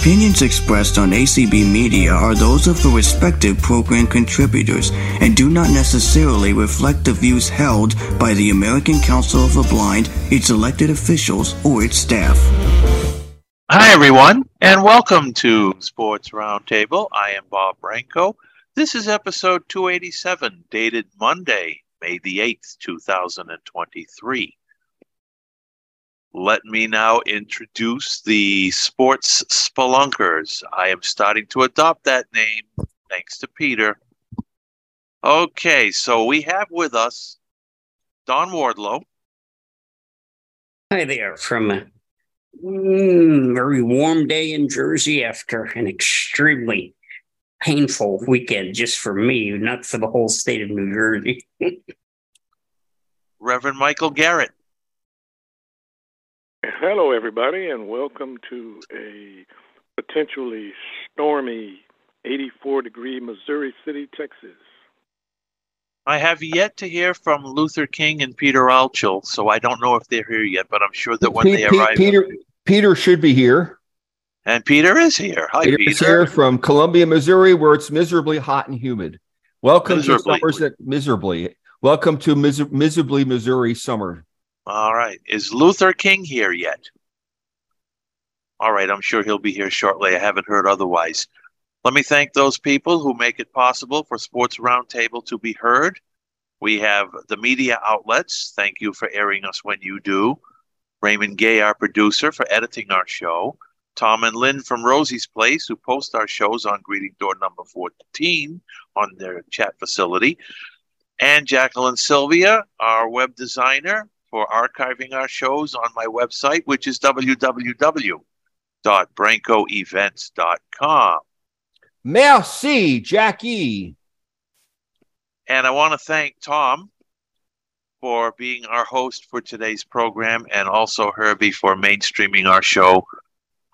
Opinions expressed on ACB Media are those of the respective program contributors and do not necessarily reflect the views held by the American Council of the Blind, its elected officials, or its staff. Hi, everyone, and welcome to Sports Roundtable. I am Bob Branco. This is episode 287, dated Monday, May the 8th, 2023. Let me now introduce the sports spelunkers. I am starting to adopt that name thanks to Peter. Okay, so we have with us Don Wardlow. Hi there, from a mm, very warm day in Jersey after an extremely painful weekend just for me, not for the whole state of New Jersey. Reverend Michael Garrett. Hello, everybody, and welcome to a potentially stormy 84 degree Missouri City, Texas. I have yet to hear from Luther King and Peter Altschul, so I don't know if they're here yet, but I'm sure that when Pete, they Pete, arrive. Peter, Peter should be here. And Peter is here. Hi, Peter's Peter. Is here from Columbia, Missouri, where it's miserably hot and humid. Welcome Miserably. to Somerset, miserably. Welcome to miser- miserably Missouri summer. All right. Is Luther King here yet? All right. I'm sure he'll be here shortly. I haven't heard otherwise. Let me thank those people who make it possible for Sports Roundtable to be heard. We have the media outlets. Thank you for airing us when you do. Raymond Gay, our producer, for editing our show. Tom and Lynn from Rosie's Place, who post our shows on greeting door number 14 on their chat facility. And Jacqueline Sylvia, our web designer, for archiving our shows on my website, which is www.brancoevents.com. Merci, Jackie. And I want to thank Tom for being our host for today's program and also Herbie for mainstreaming our show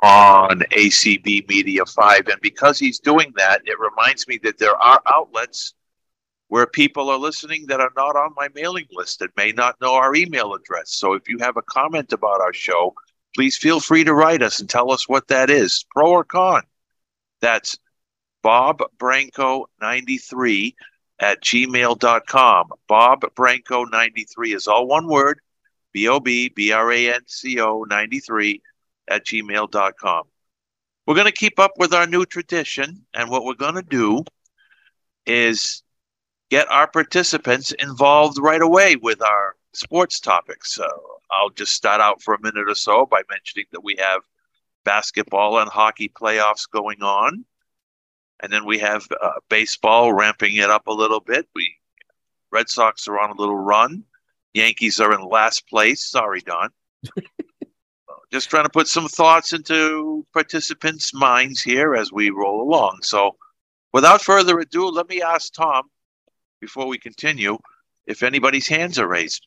on ACB Media 5. And because he's doing that, it reminds me that there are outlets where people are listening that are not on my mailing list that may not know our email address. So if you have a comment about our show, please feel free to write us and tell us what that is, pro or con. That's Bob Branco93 at gmail.com. Bob Branco93 is all one word, B O B B R A N C O 93 at gmail.com. We're going to keep up with our new tradition, and what we're going to do is get our participants involved right away with our sports topics. So I'll just start out for a minute or so by mentioning that we have basketball and hockey playoffs going on. And then we have uh, baseball ramping it up a little bit. We Red Sox are on a little run. Yankees are in last place. Sorry, Don. Just trying to put some thoughts into participants' minds here as we roll along. So, without further ado, let me ask Tom before we continue if anybody's hands are raised.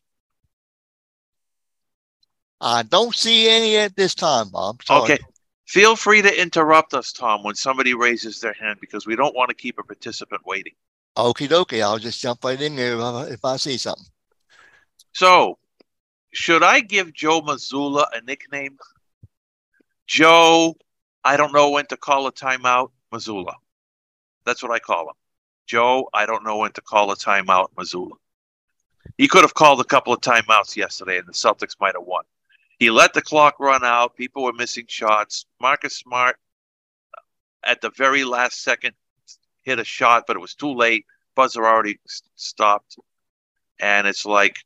I don't see any at this time, Bob. Sorry. Okay. Feel free to interrupt us, Tom, when somebody raises their hand because we don't want to keep a participant waiting. Okie dokie. I'll just jump right in there if I, if I see something. So, should I give Joe Mazzulla a nickname? Joe, I don't know when to call a timeout, Mazzulla. That's what I call him. Joe, I don't know when to call a timeout, Mazzulla, He could have called a couple of timeouts yesterday and the Celtics might have won. He let the clock run out. People were missing shots. Marcus Smart, at the very last second, hit a shot, but it was too late. Buzzer already stopped. And it's like,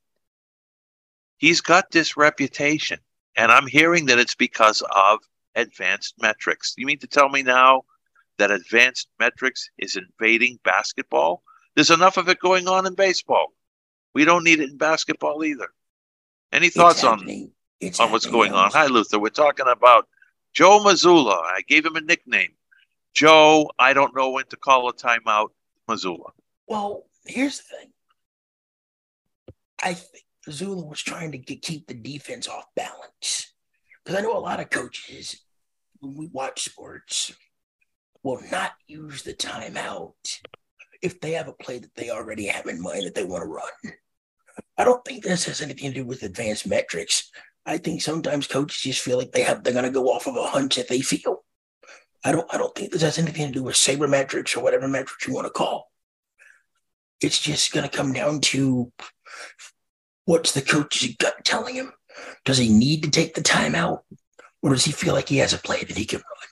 he's got this reputation. And I'm hearing that it's because of advanced metrics. You mean to tell me now that advanced metrics is invading basketball? There's enough of it going on in baseball. We don't need it in basketball either. Any thoughts on. It's on what's going on. Hi, Luther. We're talking about Joe Mazzulla. I gave him a nickname. Joe, I don't know when to call a timeout, Mazzulla. Well, here's the thing. I think Zula was trying to get, keep the defense off balance. Because I know a lot of coaches, when we watch sports, will not use the timeout if they have a play that they already have in mind that they want to run. I don't think this has anything to do with advanced metrics. I think sometimes coaches just feel like they have they're gonna go off of a hunch that they feel. I don't I don't think this has anything to do with sabermetrics or whatever metrics you want to call. It's just going to come down to what's the coach's gut telling him. Does he need to take the timeout? or does he feel like he has a play that he can run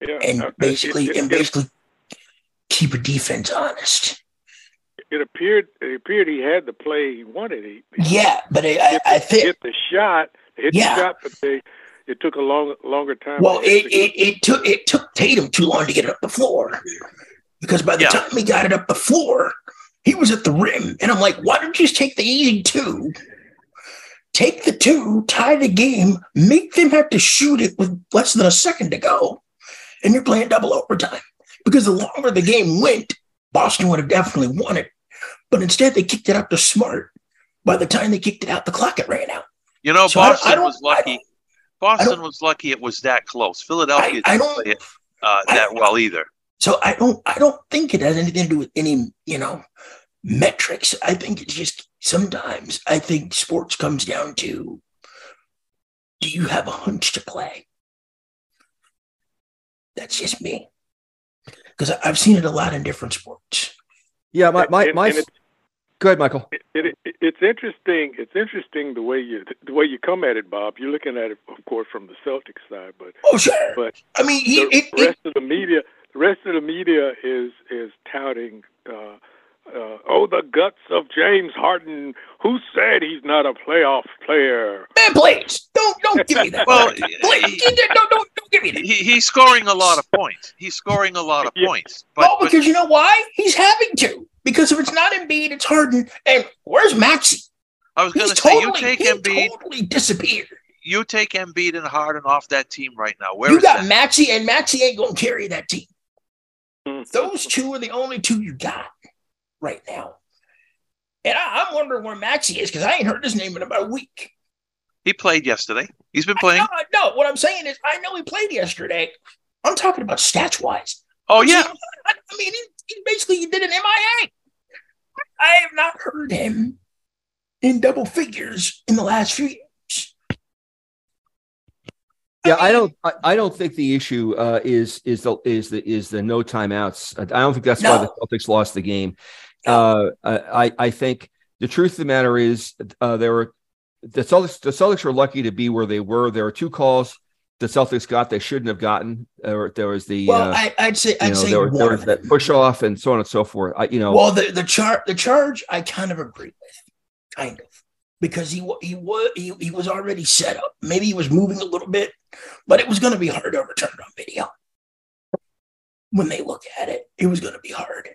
Yeah, and uh, basically it, it, and it, basically keep a defense honest? it appeared it appeared he had the play he wanted. He, he Yeah, but I, I, hit, I the, think hit the shot, hit Yeah. the shot, but they it took a long longer time. Well, it, execute. it it took it took Tatum too long to get it up the floor because by the Yeah. time he got it up the floor, he was at the rim, and I'm like, why don't you just take the easy two, take the two, tie the game, make them have to shoot it with less than a second to go, and you're playing double overtime because the longer the game went, Boston would have definitely won it, but instead they kicked it out to Smart. By the time they kicked it out, the clock had ran out. You know, So I don't- I Boston don't- was lucky. Boston was lucky it was that close. Philadelphia I- didn't play it uh, that well either. So I don't I don't think it has anything to do with any, you know, metrics. I think it's just sometimes I think sports comes down to do you have a hunch to play? That's just me. Because I've seen it a lot in different sports. Yeah, my my, And- my and go ahead, Michael. it, it, it's interesting. It's interesting the way you the way you come at it, Bob. You're looking at it, of course, from the Celtics side, but Oh sure. but I mean he, the it, it, rest of the media, the rest of the media is is touting. Uh, uh, oh, the guts of James Harden. Who said he's not a playoff player? man, please don't don't give me that. Well, please, don't, don't don't give me that. He, he's scoring a lot of points. He's scoring a lot of Yeah. points. But, well, but because you know why? He's having to. Because if it's not Embiid, it's Harden. And where's Maxey? I was going to say, totally, you take he Embiid, totally disappeared. you take Embiid and Harden off that team right now. Where you is got that? Maxey, and Maxey ain't gonna carry that team. Hmm. Those two are the only two you got right now. And I, I'm wondering where Maxey is because I ain't heard his name in about a week. He played yesterday. He's been playing. know, I know. What I'm saying is, I know he played yesterday. I'm talking about stats wise. Oh yeah, I, I mean, he, he basically did an MIA. I have not heard him in double figures in the last few years. Yeah, I don't. I, I don't think the issue uh, is is the is the is the no timeouts. I don't think that's why the Celtics lost the game. Uh, I I think the truth of the matter is uh, there were the Celtics. The Celtics were lucky to be where they were. There were two calls the Celtics got they shouldn't have gotten. There, there was the Well, uh, I, I'd say I'd know say there, was- there was that push off and so on and so forth. I you know Well, the the char the charge I kind of agree with, kind of, because he he was he, he was already set up. Maybe he was moving a little bit, but it was going to be hard to overturn on video. When they look at it, it was going to be hard,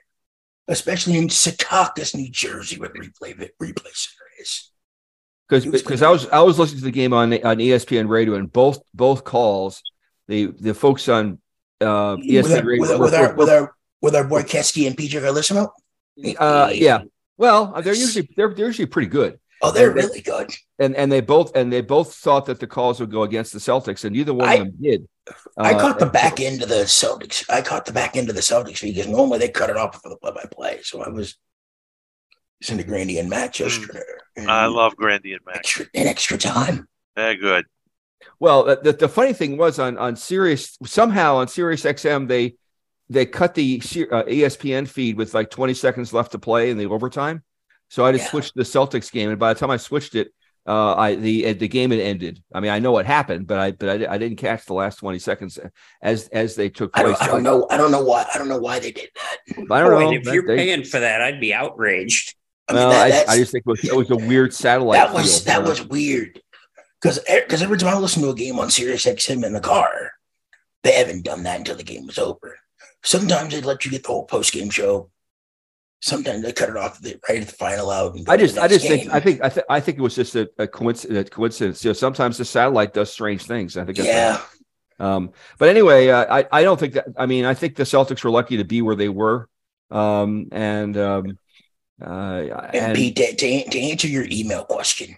especially in Secaucus, New Jersey, where the replay replay center is. because because I was I was listening to the game on on ESPN radio and both both calls the the folks on uh, ESPN with, our, radio with, our, were- with, our, with our with our boy Kesky and PJ Carlesimo. uh, yeah well they're usually they're, they're usually pretty good Oh, they're really good. and and they both and they both thought that the calls would go against the Celtics and neither one I- of them did. I Uh, caught the back end of the Celtics. I caught the back end of the Celtics because normally they cut it off for the play by play. So I was listening to Grande and Matt yesterday. and I love Grande and Max. extra in extra time. Very good. Well, the, the, the funny thing was on on Sirius somehow on Sirius XM they they cut the uh, ESPN feed with like 20 seconds left to play in the overtime. So I just Yeah. switched the Celtics game, and by the time I switched it, uh, I the the game had ended. I mean, I know what happened, but I but I, I didn't catch the last 20 seconds as as they took I place. don't, I don't know. I don't know why. I don't know why they did that. I don't Oh, know. if you're They- paying for that, I'd be outraged. I mean, well, that, I, I just think it was, it was a weird satellite. that was that uh, was weird because because every time I listen to a game on Sirius XM in the car, they haven't done that until the game was over. Sometimes they let you get the whole post game show. Sometimes they cut it off the, right at the final out. and I just, I just think. I think, I, th- I think it was just a, a coincidence. Coincidence. You know, sometimes the satellite does strange things. I think. That's yeah. Um, but anyway, uh, I, I don't think that. I mean, I think the Celtics were lucky to be where they were. Um, and um, uh, And, Pete, to, to, to answer your email question,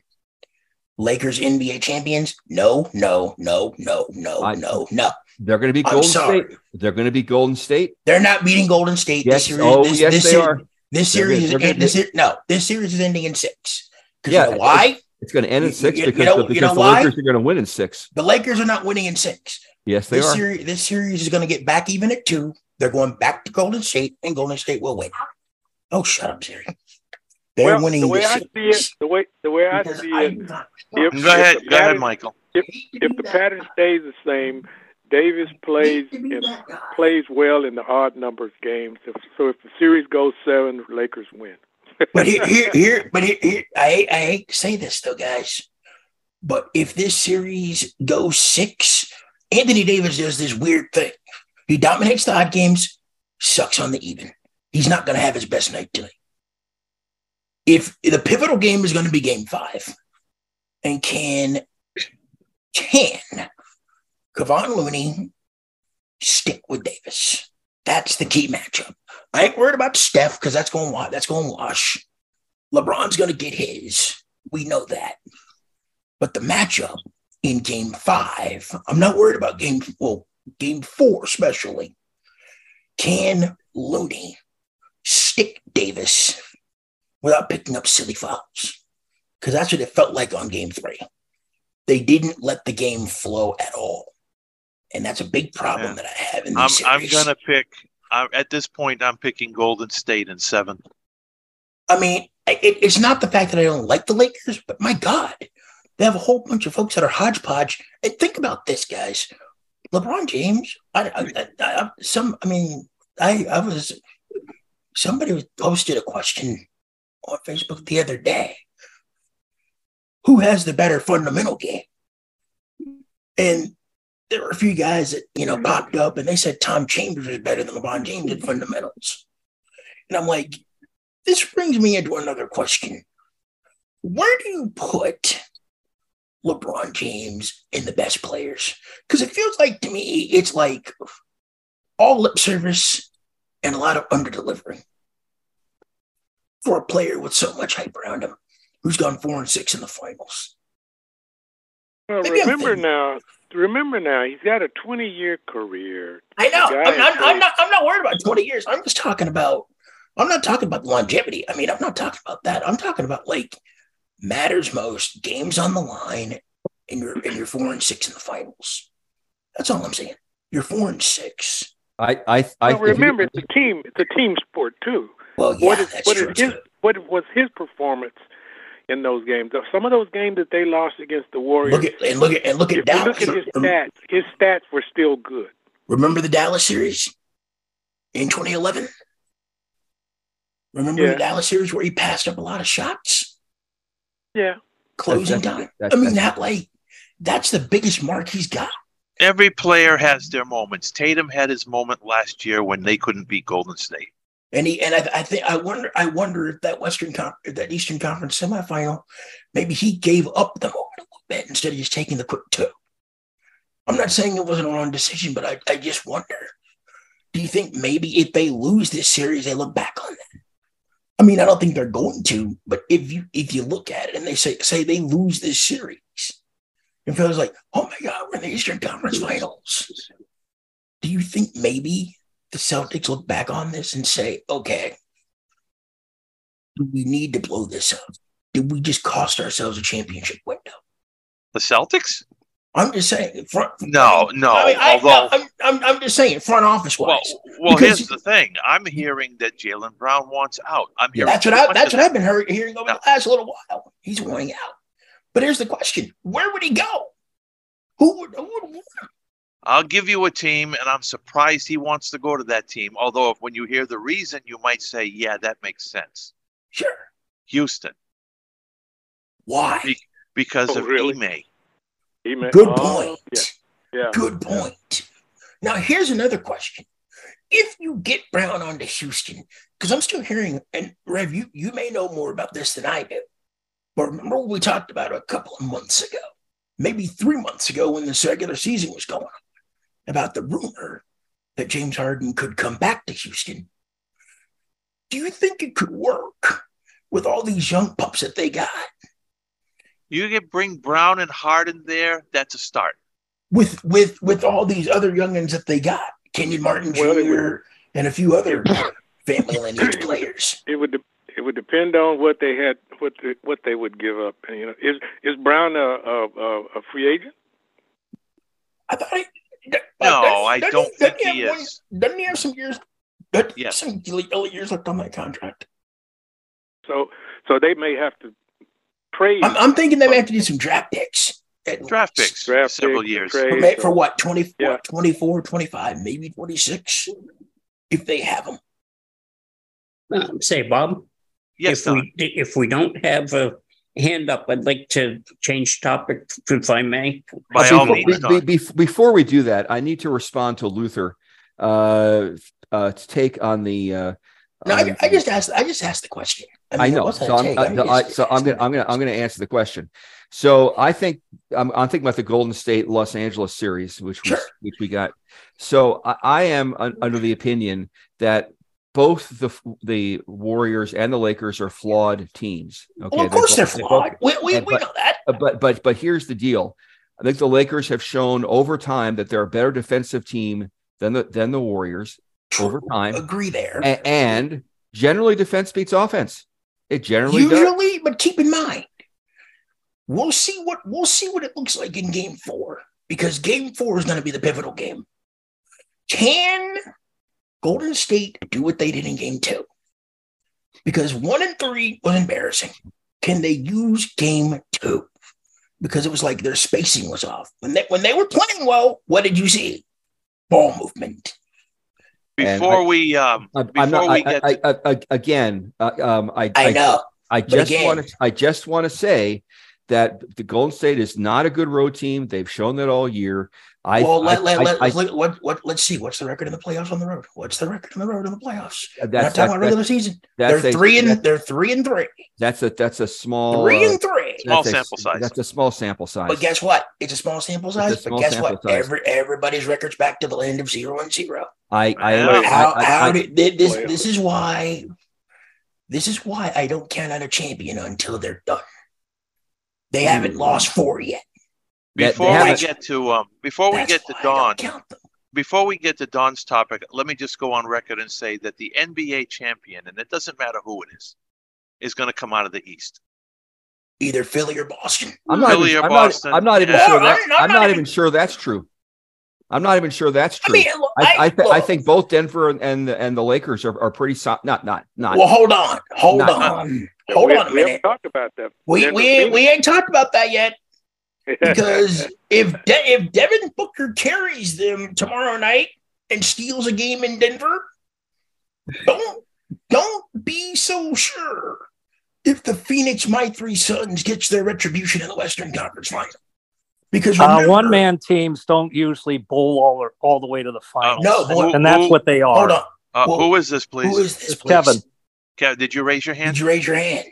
Lakers NBA champions? No, no, no, no, no, I- no, no. they're going to be Golden. State. They're going to be Golden State. They're not beating Golden State Yes. this series. Oh, this, yes, this they ser- are. This They're series is They're this is, no. This series is ending in six. Yeah. you know why? It's going to end in six you- because, you know- the, you know the why? Lakers are going to win in six. The Lakers are not winning in six. Yes, they this are. series, this series is going to get back even at two. They're going back to Golden State, and Golden State will win. Oh, shut up, Siri. They're well, winning the way this I see it, series. the way the way I see I it, not- if, Go if ahead, the go ahead, pattern- Michael. if the pattern stays the same, Davis plays and plays well in the odd numbers games. If, so if the series goes seven, Lakers win. But here, here, here but here, here I, I hate to say this though, guys. But if this series goes six, Anthony Davis does this weird thing. He dominates the odd games, sucks on the even. He's not going to have his best night tonight. If the pivotal game is going to be game five, and can can Kevon Looney stick with Davis? That's the key matchup. I ain't worried about Steph because that's going to that's going to wash. LeBron's going to get his. We know that. But the matchup in Game Five, I'm not worried about Game well, Game Four especially. Can Looney stick Davis without picking up silly fouls? Because that's what it felt like on Game Three. They didn't let the game flow at all, and that's a big problem Yeah. that I have in I'm I'm gonna pick. I'm, at this point, I'm picking Golden State in seven. I mean, it, it's not the fact that I don't like the Lakers, but my God, they have a whole bunch of folks that are hodgepodge. And think about this, guys. LeBron James, I, I, I, I some, I mean, I, I was, somebody posted a question on Facebook the other day. Who has the better fundamental game? And there were a few guys that, you know, mm-hmm. popped up and they said Tom Chambers is better than LeBron James in fundamentals. And I'm like, this brings me into another question. Where do you put LeBron James in the best players? Because it feels like to me, it's like all lip service and a lot of under delivering for a player with so much hype around him who's gone four and six in the finals. Well, remember now, remember now, he's got a 20 year career. I know. I'm not, I'm not. I'm not worried about 20 years. I'm just talking about. I'm not talking about longevity. I mean, I'm not talking about that. I'm talking about like matters most, games on the line, and you're and you're four and six in the finals. That's all I'm saying. You're four and six. I I I Well, remember, it's a team. It's a team sport too. Well, yeah, what is that's what true. is his too. what was his performance in those games? Some of those games that they lost against the Warriors. Look at and look at and look at if Dallas. look at his Rem- stats, his stats were still good. Remember the Dallas series in 2011? Remember Yeah. the Dallas series where he passed up a lot of shots? Yeah. Closing That's- time. that's- I mean, that's- that like that's the biggest mark he's got. Every player has their moments. Tatum had his moment last year when they couldn't beat Golden State. And he and I, I think I wonder I wonder if that Western Con- that Eastern Conference semifinal, maybe he gave up the moment a little bit instead of just taking the quick two. I'm not saying it wasn't a wrong decision, but I, I just wonder. Do you think maybe if they lose this series, they look back on that? I mean, I don't think they're going to, but if you if you look at it and they say say they lose this series, it feels like, oh my God, we're in the Eastern Conference Finals. Do you think maybe the Celtics look back on this and say, okay, do we need to blow this up? Did we just cost ourselves a championship window? The Celtics? I'm just saying, front. No, no. I mean, I, although, am I'm, I'm just saying, front office well, wise. well, because- here's the thing. I'm hearing that Jaylen Brown wants out. I'm hearing that's what I, that's what I've been hear- hearing over No. the last little while. He's wanting out. But here's the question: Where would he go? Who would, who would want him? I'll give you a team, and I'm surprised he wants to go to that team. Although, if, when you hear the reason, you might say, "Yeah, that makes sense." Sure. Houston, Why? Be- because Oh, of really? Ime. He meant, Good oh, point. Yeah. Yeah. Good point. Now, here's another question. If you get Brown onto Houston, because I'm still hearing, and Rev, you, you may know more about this than I do, but remember what we talked about a couple of months ago, maybe three months ago when this regular season was going on, about the rumor that James Harden could come back to Houston. Do you think it could work with all these young pups that they got? You can bring Brown and Harden there. That's a start. with with with all these other youngins that they got, Kenyon Martin Well, it Jr. and a few other family lineage players. It would de- it would depend on what they had, what the, what they would give up. And, you know, is is Brown a a, a, a free agent? I thought he. No, I don't doesn't think he have one- is. Doesn't he have some years? doesn't- Yes. Some early years left on that contract. So so they may have to trade I'm, I'm thinking they may have to do some draft picks. Draft least. picks, Draft several picks, years. trade. For, ma- for what? 20, Yeah. what, 24, 25, maybe 26, if they have them. Um, say, Bob, Yes, if Don. we if we don't have a hand up, I'd like to change topic if I may. By Uh, all before, means, be- be- be- before we do that, I need to respond to Luther uh, uh, to take on the. Uh, No, on I, I just asked. I just asked the question. I mean, it know. So a I'm. I, I'm no, I- just so I'm gonna I'm gonna I'm gonna answer the question. So I think I'm, I'm thinking about the Golden State Los Angeles series, which we Sure. which we got. So I, I am un, under the opinion that both the the Warriors and the Lakers are flawed teams. Okay, Well, of course they're both- both- flawed. We, we, we but- know that. uh, but but but here's the deal. I think the Lakers have shown over time that they're a better defensive team than the than the Warriors over time, Agree there. A- and generally defense beats offense. It generally does. Usually, but keep in mind, we'll see what we'll see what it looks like in Game Four because Game Four is going to be the pivotal game. Can Golden State do what they did in Game Two? Because one and three was embarrassing. Can they use Game Two? Because it was like their spacing was off when they when they were playing well. What did you see? Ball movement. And Before we um, I'm, before not. we I, get I, I, I, again, uh, um, I, I know. I But just want to. I just want to say that the Golden State is not a good road team. They've shown that all year. I, well, let, I- let, I- let, I- us look, what, what, let's see. What's the record in the playoffs on the road? What's the record on the road in the playoffs? We're not talking about regular season. They're a- three and they're three and three. that's a that's a small Three and three. Small that's a- sample size. That's a small sample size. But guess what? It's a small sample size. small but guess what? size. Every everybody's records back to the land of zero and zero. I I, Yeah. I, how I, how I- did this? Playoffs. This is why. This is why I don't count on a champion until they're done. They hmm. haven't lost four yet. That- before we get to um, before we get to why I Dawn, don't count them. before we get to Don's topic, let me just go on record and say that the NBA champion, and it doesn't matter who it is, is going to come out of the East. Either Philly or Boston. I'm not, Philly even, or I'm, not, Boston. I'm not even Yeah. sure that I'm- I'm I'm not not even- even sure that's true. I'm not even sure that's true. I true. mean, look, I, I, th- I think both Denver and and the, and the Lakers are, are pretty so, not not not Well, hold on, hold Not- on, hold we, on a we haven't minute. talked about that. We Denver we Phoenix. we ain't talked about that yet. Because if De- if Devin Booker carries them tomorrow night and steals a game in Denver, don't don't be so sure if the Phoenix My Three Sons gets their retribution in the Western Conference Final. Because Uh, one man teams don't usually bowl all, or, all the way to the final. No, boy, and that's who- what they are. hold on, Uh, Well, who is this, please? who is this? It's please? Kevin. Kev, did you raise your hand? Did you raise your hand?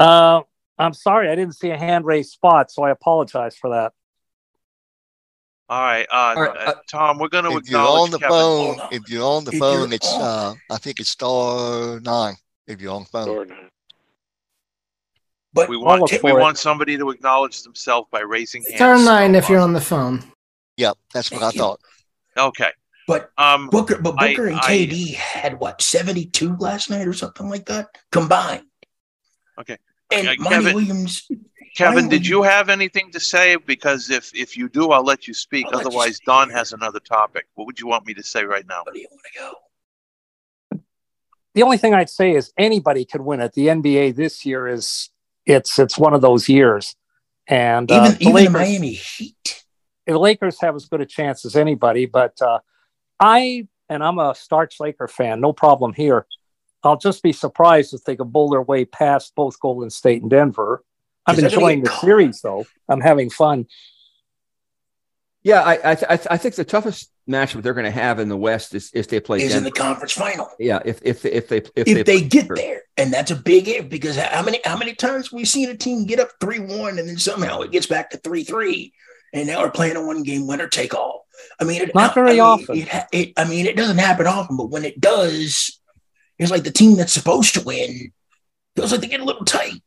Uh, I'm sorry, I didn't see a hand raised spot, so I apologize for that. All right, uh, All right, uh, uh, Tom, we're going to If you're on the Kevin. phone, on. if you're on the If phone, you're it's on- uh, I think it's star nine. If you're on the phone, Or not. But We want look we it. want somebody to acknowledge themselves by raising hands. Star nine if you're on the phone. yep, that's what I Thank you. thought. Okay. but Um. Booker, but I- Booker and I- KD had what seventy two last night or something like that combined. Okay. And Uh, Monty Kevin- Williams. Kevin, Why did would- you have anything to say? Because if if you do, I'll let you speak. I'll let you Otherwise, speak. Don has another topic. What would you want me to say right now? Where do you want to go? The only thing I'd say is anybody could win it. The NBA this year is it's it's one of those years, and uh, Even the even Lakers, the Miami Heat. the Lakers have as good a chance as anybody. But uh, I and I'm a Starch Laker fan, no problem here. I'll just be surprised if they can bull their way past both Golden State and Denver. I'm Is enjoying the caught? series though. I'm having fun. Yeah, I I, th- I, th- I think the toughest matchup they're going to have in the West is if they play is in the conference final. yeah, if if if they if, If they get Denver. there, and that's a big if because how many how many times we've seen a team get up three one and then somehow it gets back to three three, and now we're playing a one game winner take all. I mean, it, Not I very mean, often. It, it, I mean, it doesn't happen often, but when it does, it's like the team that's supposed to win feels like they get a little tight.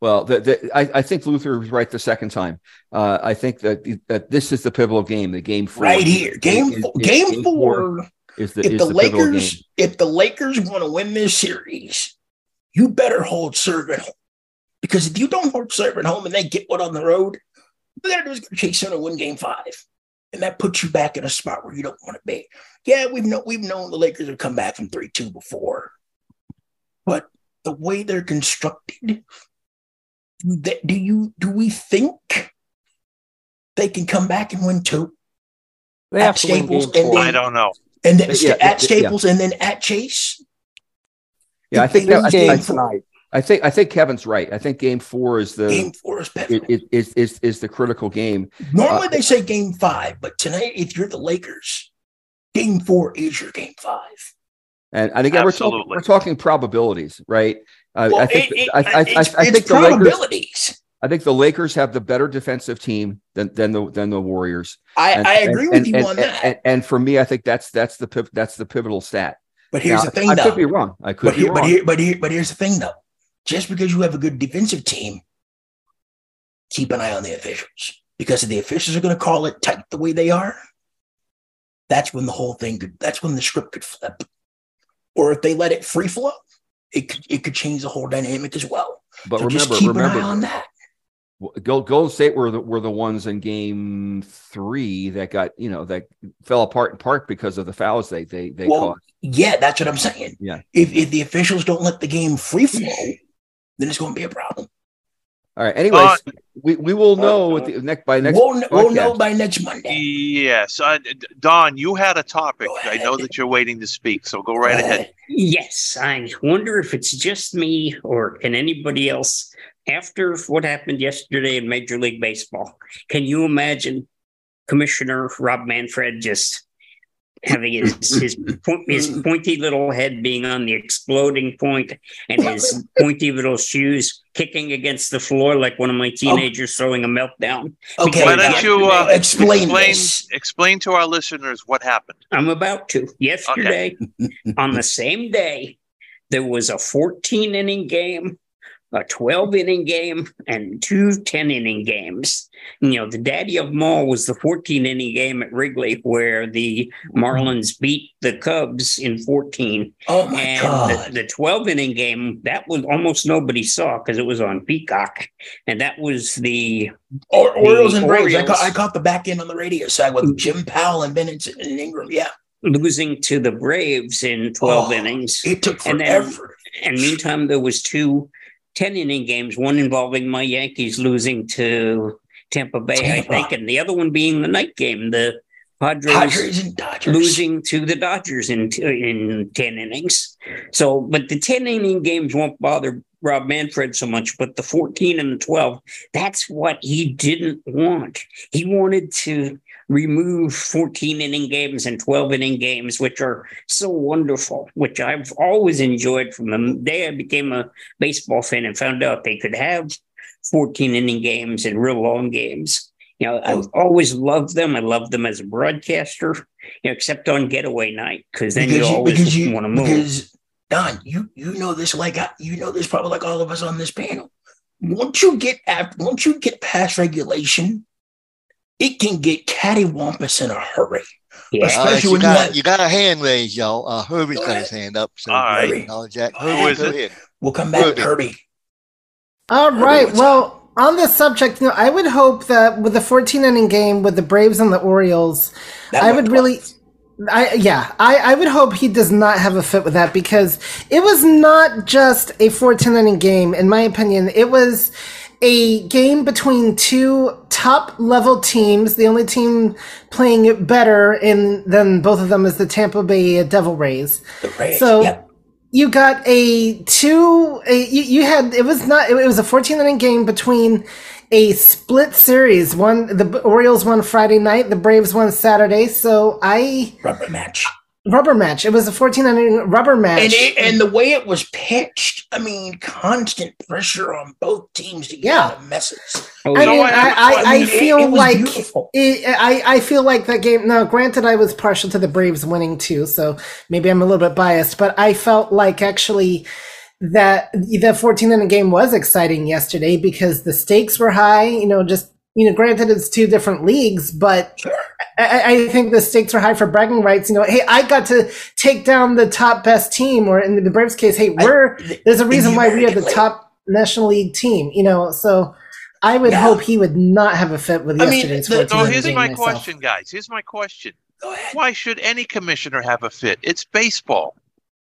Well, the, the, I, I think Luther was right the second time. Uh, I think that that this is the pivotal game, the game four. Right here, game Is- four, is- game four. is the If is the game. Lakers, if the Lakers want to win this series, you better hold serve at home. Because if you don't hold serve at home and they get one on the road, what they're going to chase in and win game five. And that puts you back in a spot where you don't want to be. Yeah, we've known we've known the Lakers have come back from 3-2 before. But the way they're constructed, do, do you do we think they can come back and win two? They At have to win Staples and four. I don't know. And then Yeah, at yeah, Staples and then at Chase? Yeah, I think They that, I, game tonight. I think I think Kevin's right. I think Game Four is the game four is pivotal. it, it, is, is is the critical game. Normally uh, they say game five, but tonight, if you're the Lakers, game four is your game five. And, and again, we're talking we're talking probabilities, right? Uh, Well, I think it- it- I, I, I, it's, I it's think the Lakers. I think the Lakers have the better defensive team than than the than the Warriors. I, And- I agree and- with and- you and, on that. And, and for me, I think that's that's the that's the pivotal stat. but here's Now, the thing, I though. could be wrong. I could but be wrong. but here, but here, but here's the thing, though. Just because you have a good defensive team, keep an eye on the officials because if the officials are going to call it tight the way they are, that's when the whole thing could. That's when the script could flip. Or if they let it free flow, it could it could change the whole dynamic as well. but So remember, an eye on remember, that. Gold, Golden State were the were the ones in Game Three that got you know that fell apart in part because of the fouls they they they Well, caused. Yeah, that's what I'm saying. Yeah. If if the officials don't let the game free flow, then it's going to be a problem. All right. Anyways, we, we will know at the next by next. we'll, kn- we'll know by next Monday. Yes. Uh, Don, you had a topic. I know that you're waiting to speak, so go right ahead. Yes, I wonder if it's just me or can anybody else. After what happened yesterday in Major League Baseball, can you imagine Commissioner Rob Manfred just having his his, point, his pointy little head being on the exploding point and his pointy little shoes kicking against the floor like one of my teenagers throwing a meltdown? Okay, Why Why don't you uh, explain, explain this. explain to our listeners what happened? I'm about to. Yesterday, on the same day, there was a 14 inning game, a 12 inning game, and two 10 inning games. You know, the daddy of them all was the 14 inning game at Wrigley, where the Marlins beat the Cubs in 14. Oh my and god! the, the 12 inning game, that was almost nobody saw because it was on Peacock. And that was the Or, Orioles and Braves. I caught, I caught the back end on the radio side with mm-hmm. Jim Powell and Bennett and Ingram. Yeah, losing to the Braves in 12 Oh, innings. it took And then- forever. And meantime, there was two 10 inning games, one involving my Yankees losing to Tampa Bay, I think, and the other one being the night game, the Padres, Padres and Dodgers losing to the Dodgers in in 10 innings. So, but the 10 inning games won't bother Rob Manfred so much, but the 14 and the 12, that's what he didn't want. He wanted to remove 14 inning games and 12 inning games, which are so wonderful, which I've always enjoyed from the day I became a baseball fan and found out they could have 14 inning games and real long games. You know, I've always loved them. I loved them as a broadcaster, you know, except on getaway night, because then you because you, always you want to move. because Don, you you know this like you know this probably like all of us on this panel. Once you get after, once you get past regulation, it can get cattywampus in a hurry. yeah. especially you, when you got, have- you got a hand raised, y'all. Uh, Herbie's Go got ahead. his hand up. So All right. Herbie. No, Jack. Who Herbie, is go it? ahead. We'll come back, Herbie. Herbie. All Herbie, right. what's Well, on this subject, you know, I would hope that with the 14 inning game with the Braves and the Orioles, That I would really, I yeah, I, I would hope he does not have a fit with that because it was not just a 14 inning game. In my opinion, it was a game between two top level teams. The only team playing better in than both of them is the Tampa Bay Devil Rays The Rays. So- yep. you got a two a, you, you had it was not it was a 14 inning game between a split series one the orioles won friday night the braves won saturday so i rubber match. Rubber match it was a 14 inning rubber match And it, and the way it was pitched, I mean, constant pressure on both teams to get Yeah. out of messes. Oh, I So mean, I have a I, I, I mean, it- feel it was like it, I, I feel like that game. Now, granted, I was partial to the Braves winning too, so maybe I'm a little bit biased. But I felt like actually that the 14 inning game was exciting yesterday because the stakes were high. You know, just you know, granted it's two different leagues, but Sure. I, I think the stakes are high for bragging rights. You know, hey, I got to take down the top best team, or in the Braves case, hey, we're I- there's a reason the why we are the League. top National League team. You know, so I would Yeah. hope he would not have a fit with I yesterday's the- 14 So Team here's my myself. question, guys. Here's my question. Go ahead. Why should any commissioner have a fit? It's baseball.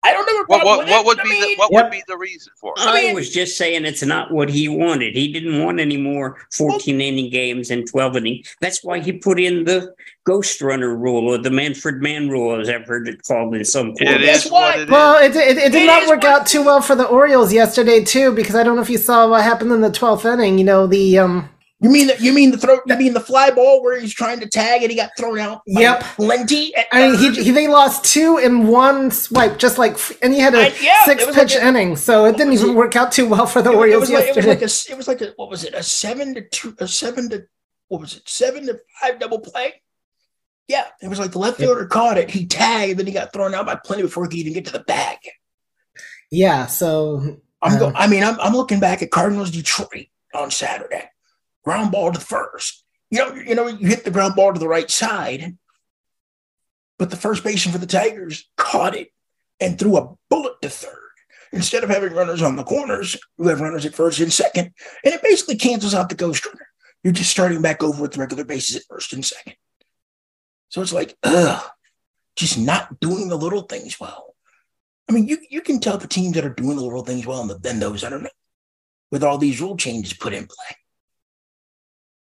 I don't have a What, what, what would I be mean, the, what Yep. would be the reason for it? I, mean- was just saying it's not what he wanted. He didn't want any more 14 inning games and 12 inning. That's why he put in the ghost runner rule or the Manfred Man rule, as I've heard it called in some It quarters. That's why- what it is. Well, it, it, it did It not work what- out too well for the Orioles yesterday too, because I don't know if you saw what happened in the 12th inning. You know, the um, You mean that? you mean the throw? You mean the fly ball where he's trying to tag and he got thrown out? by Yep. plenty. I mean, he, he they lost two in one swipe, just like, and he had a I- yeah, six pitch like a- inning, so it didn't even it? work out too well for the It, was- it Orioles was like, it was yesterday. like a it was like a what was it a seven to two a seven to what was it seven to five double play? Yeah, it was like the left fielder caught it. He tagged, and then he got thrown out by plenty before he could even get to the bag. yeah, so I'm Uh, go, I mean, I'm, I'm looking back at Cardinals Detroit on Saturday. Ground ball to the first. You know, you know, you hit the ground ball to the right side, but the first baseman for the Tigers caught it and threw a bullet to third. Instead of having runners on the corners, you have runners at first and second, and it basically cancels out the ghost runner. You're just starting back over with regular bases at first and second. So it's like, ugh, just not doing the little things well. I mean, you you can tell the teams that are doing the little things well and the, then those that are not, with all these rule changes put in play.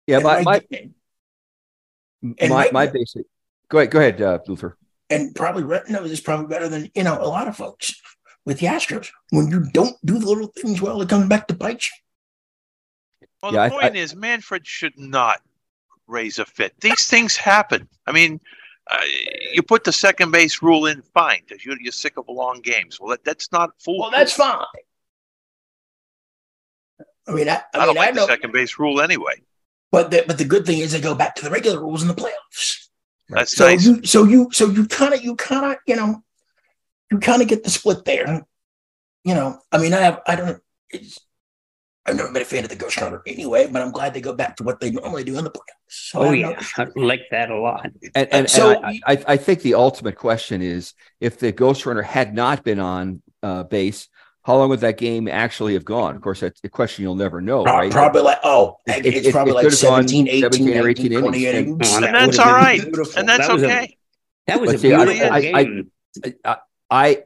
Yeah, And my right- my and my, right my basic. Go ahead, go ahead, uh, Luther. and probably Rhett knows this probably better than you know a lot of folks with the Astros. When you don't do the little things well, it comes back to bite you. Well, Yeah, the I- point is, Manfred should not raise a fit. These things happen. I mean, uh, you put the second base rule in, fine, because you're, you're sick of long games. Well, that, that's not full. Well, that's fine. I mean, I, I, I, mean, don't I like know, the second base rule anyway. But the, but the good thing is they go back to the regular rules in the playoffs. That's So nice. you so you so you kind of you kind of you know you kind of get the split there. You know, I mean, I have I don't it's I've never been a fan of the Ghost Runner anyway, but I'm glad they go back to what they normally do in the playoffs. So I Oh, don't yeah. know. I like that a lot. And, and, So- and I, I, I think the ultimate question is if the Ghost Runner had not been on uh, base, how long would that game actually have gone? Of course, that's a question you'll never know, Pro- right? Probably like oh, It- it's it- probably it like could've 17, 18, 17 or 18 20 innings. innings. And that that's would've all been right. beautiful. And that's That was a- okay. That was But a see, I- beautiful I- I- game. I,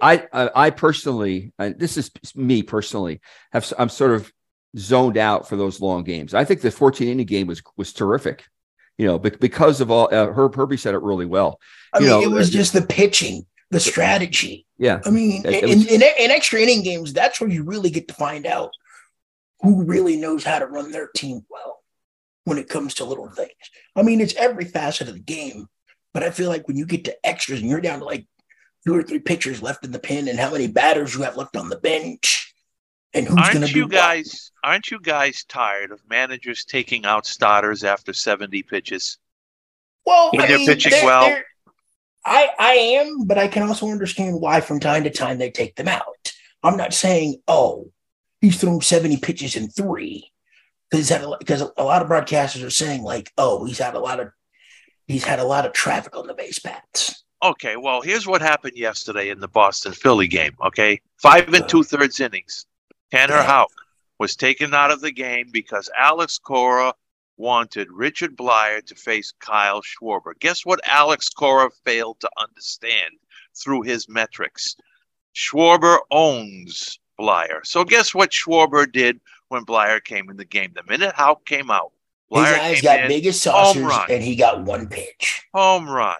I, I, I personally, and this is me personally, have I'm sort of zoned out for those long games. I think the 14 inning game was was terrific. You know, bec- because of all uh, Herb Herbie said it really well. I you mean, know, it was uh, just the pitching, the strategy. Yeah, I mean, It- it in, was- in, in extra inning games, that's where you really get to find out who really knows how to run their team well when it comes to little things. I mean, it's every facet of the game, but I feel like when you get to extras and you're down to like two or three pitchers left in the pen and how many batters you have left on the bench and who's going to Aren't do you what. guys? Aren't you guys tired of managers taking out starters after 70 pitches? Well, when I they're mean, pitching they're- well? they're- I I am, but I can also understand why from time to time they take them out. I'm not saying, oh, he's thrown 70 pitches in three, because because a lot of broadcasters are saying like, oh, he's had a lot of he's had a lot of traffic on the base paths. Okay, well, here's what happened yesterday in the Boston Philly game. Okay, five and uh. two thirds innings. Tanner Yeah. Houck was taken out of the game because Alex Cora wanted Richard Bleier to face Kyle Schwarber. Guess what Alex Cora failed to understand through his metrics? Schwarber owns Bleier. So guess what Schwarber did when Bleier came in the game? The minute Houck came out, His Bleier eyes came got in, big as home saucers, run. and he got one pitch. home run.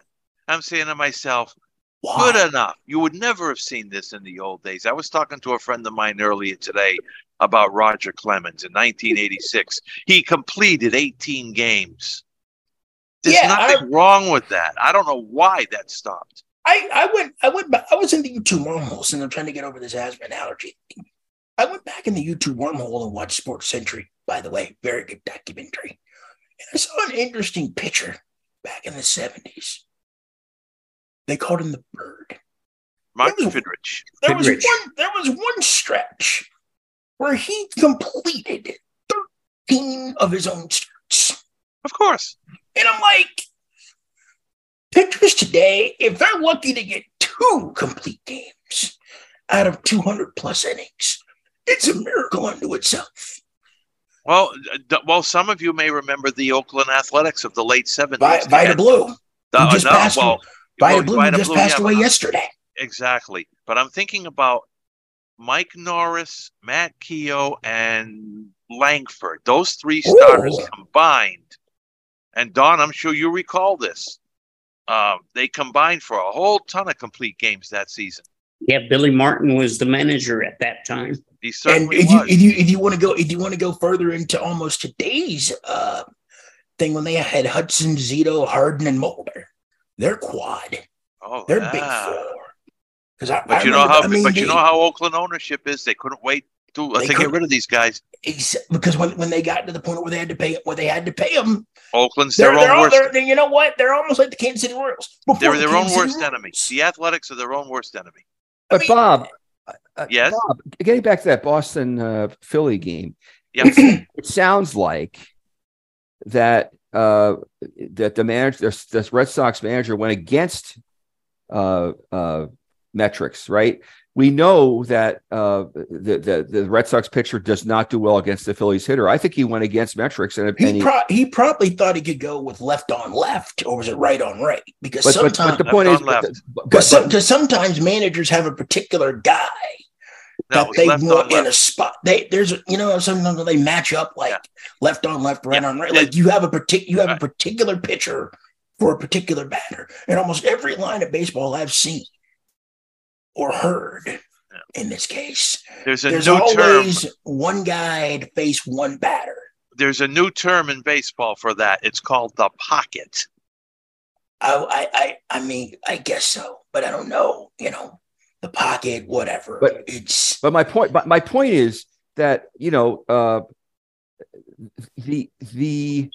I'm saying to myself? Good enough. You would never have seen this in the old days. I was talking to a friend of mine earlier today about Roger Clemens in 1986. he completed 18 games. There's Yeah, nothing wrong with that. I don't know why that stopped. I, I went I went back I was in the YouTube wormhole since I'm trying to get over this asthma and allergy. I went back in the YouTube wormhole and watched Sports Century, by the way. Very good documentary. And I saw an interesting picture back in the 70s. They called him the bird. Mark Ooh. Fidrych. There was one there was one stretch where he completed 13 of his own starts. Of course. And I'm like, Pitchers today, if they're lucky to get two complete games out of 200 plus innings, it's a miracle unto itself. Well, d- well, some of you may remember the Oakland Athletics of the late seventies. Vi- Vida Blue, The, just uh, no, passed, well, Vida well, oh, Blue Vida just Blue, passed yeah, away yesterday. Exactly. But I'm thinking about Mike Norris, Matt Keogh, and Langford. Those three starters Ooh. combined. And Don, I'm sure you recall this. Um, they combined for a whole ton of complete games that season. Yeah, Billy Martin was the manager at that time. He And certainly if you, was. if you if you want to go if you want to go further into almost today's uh, thing when they had Hudson, Zito, Harden, and Mulder, their quad, oh, their yeah. big four. Because I, But I you know how I mean, but you know how Oakland ownership is. They couldn't wait to, uh, to get rid of these guys. because when, when they got to the point where they had to pay where they had to pay them, Oakland's they're, their they're, own all, worst. they're, you know what? They're almost like the Kansas City Royals. Before They're the their own City worst Royals. enemy. The Athletics are their own worst enemy. But mean- Bob, uh, Yes? Bob, getting back to that Boston uh, Philly game, Yep. it sounds like that uh, that the manager, the, the Red Sox manager, went against uh, uh, metrics. Right? We know that uh, the, the the Red Sox pitcher does not do well against the Phillies hitter. I think he went against metrics, and, and He, he, pro- he probably thought he could go with left on left, or was it right on right? Because but, but, sometimes, but the point on is, left. but, because but- sometimes managers have a particular guy No, that they want in a spot. They there's a- you know sometimes they match up like Yeah. left on left, right Yeah. on right. Yeah. Like you have a partic you have a particular pitcher for a particular batter. And almost every line of baseball I've seen or heard in this case, There's a there's new term. always one guy to face one batter. There's a new term in baseball for that. It's called the pocket. I, I, I, I mean, I guess so, but I don't know. You know, the pocket, whatever. But- it's But my point, but my point is that you know uh, the the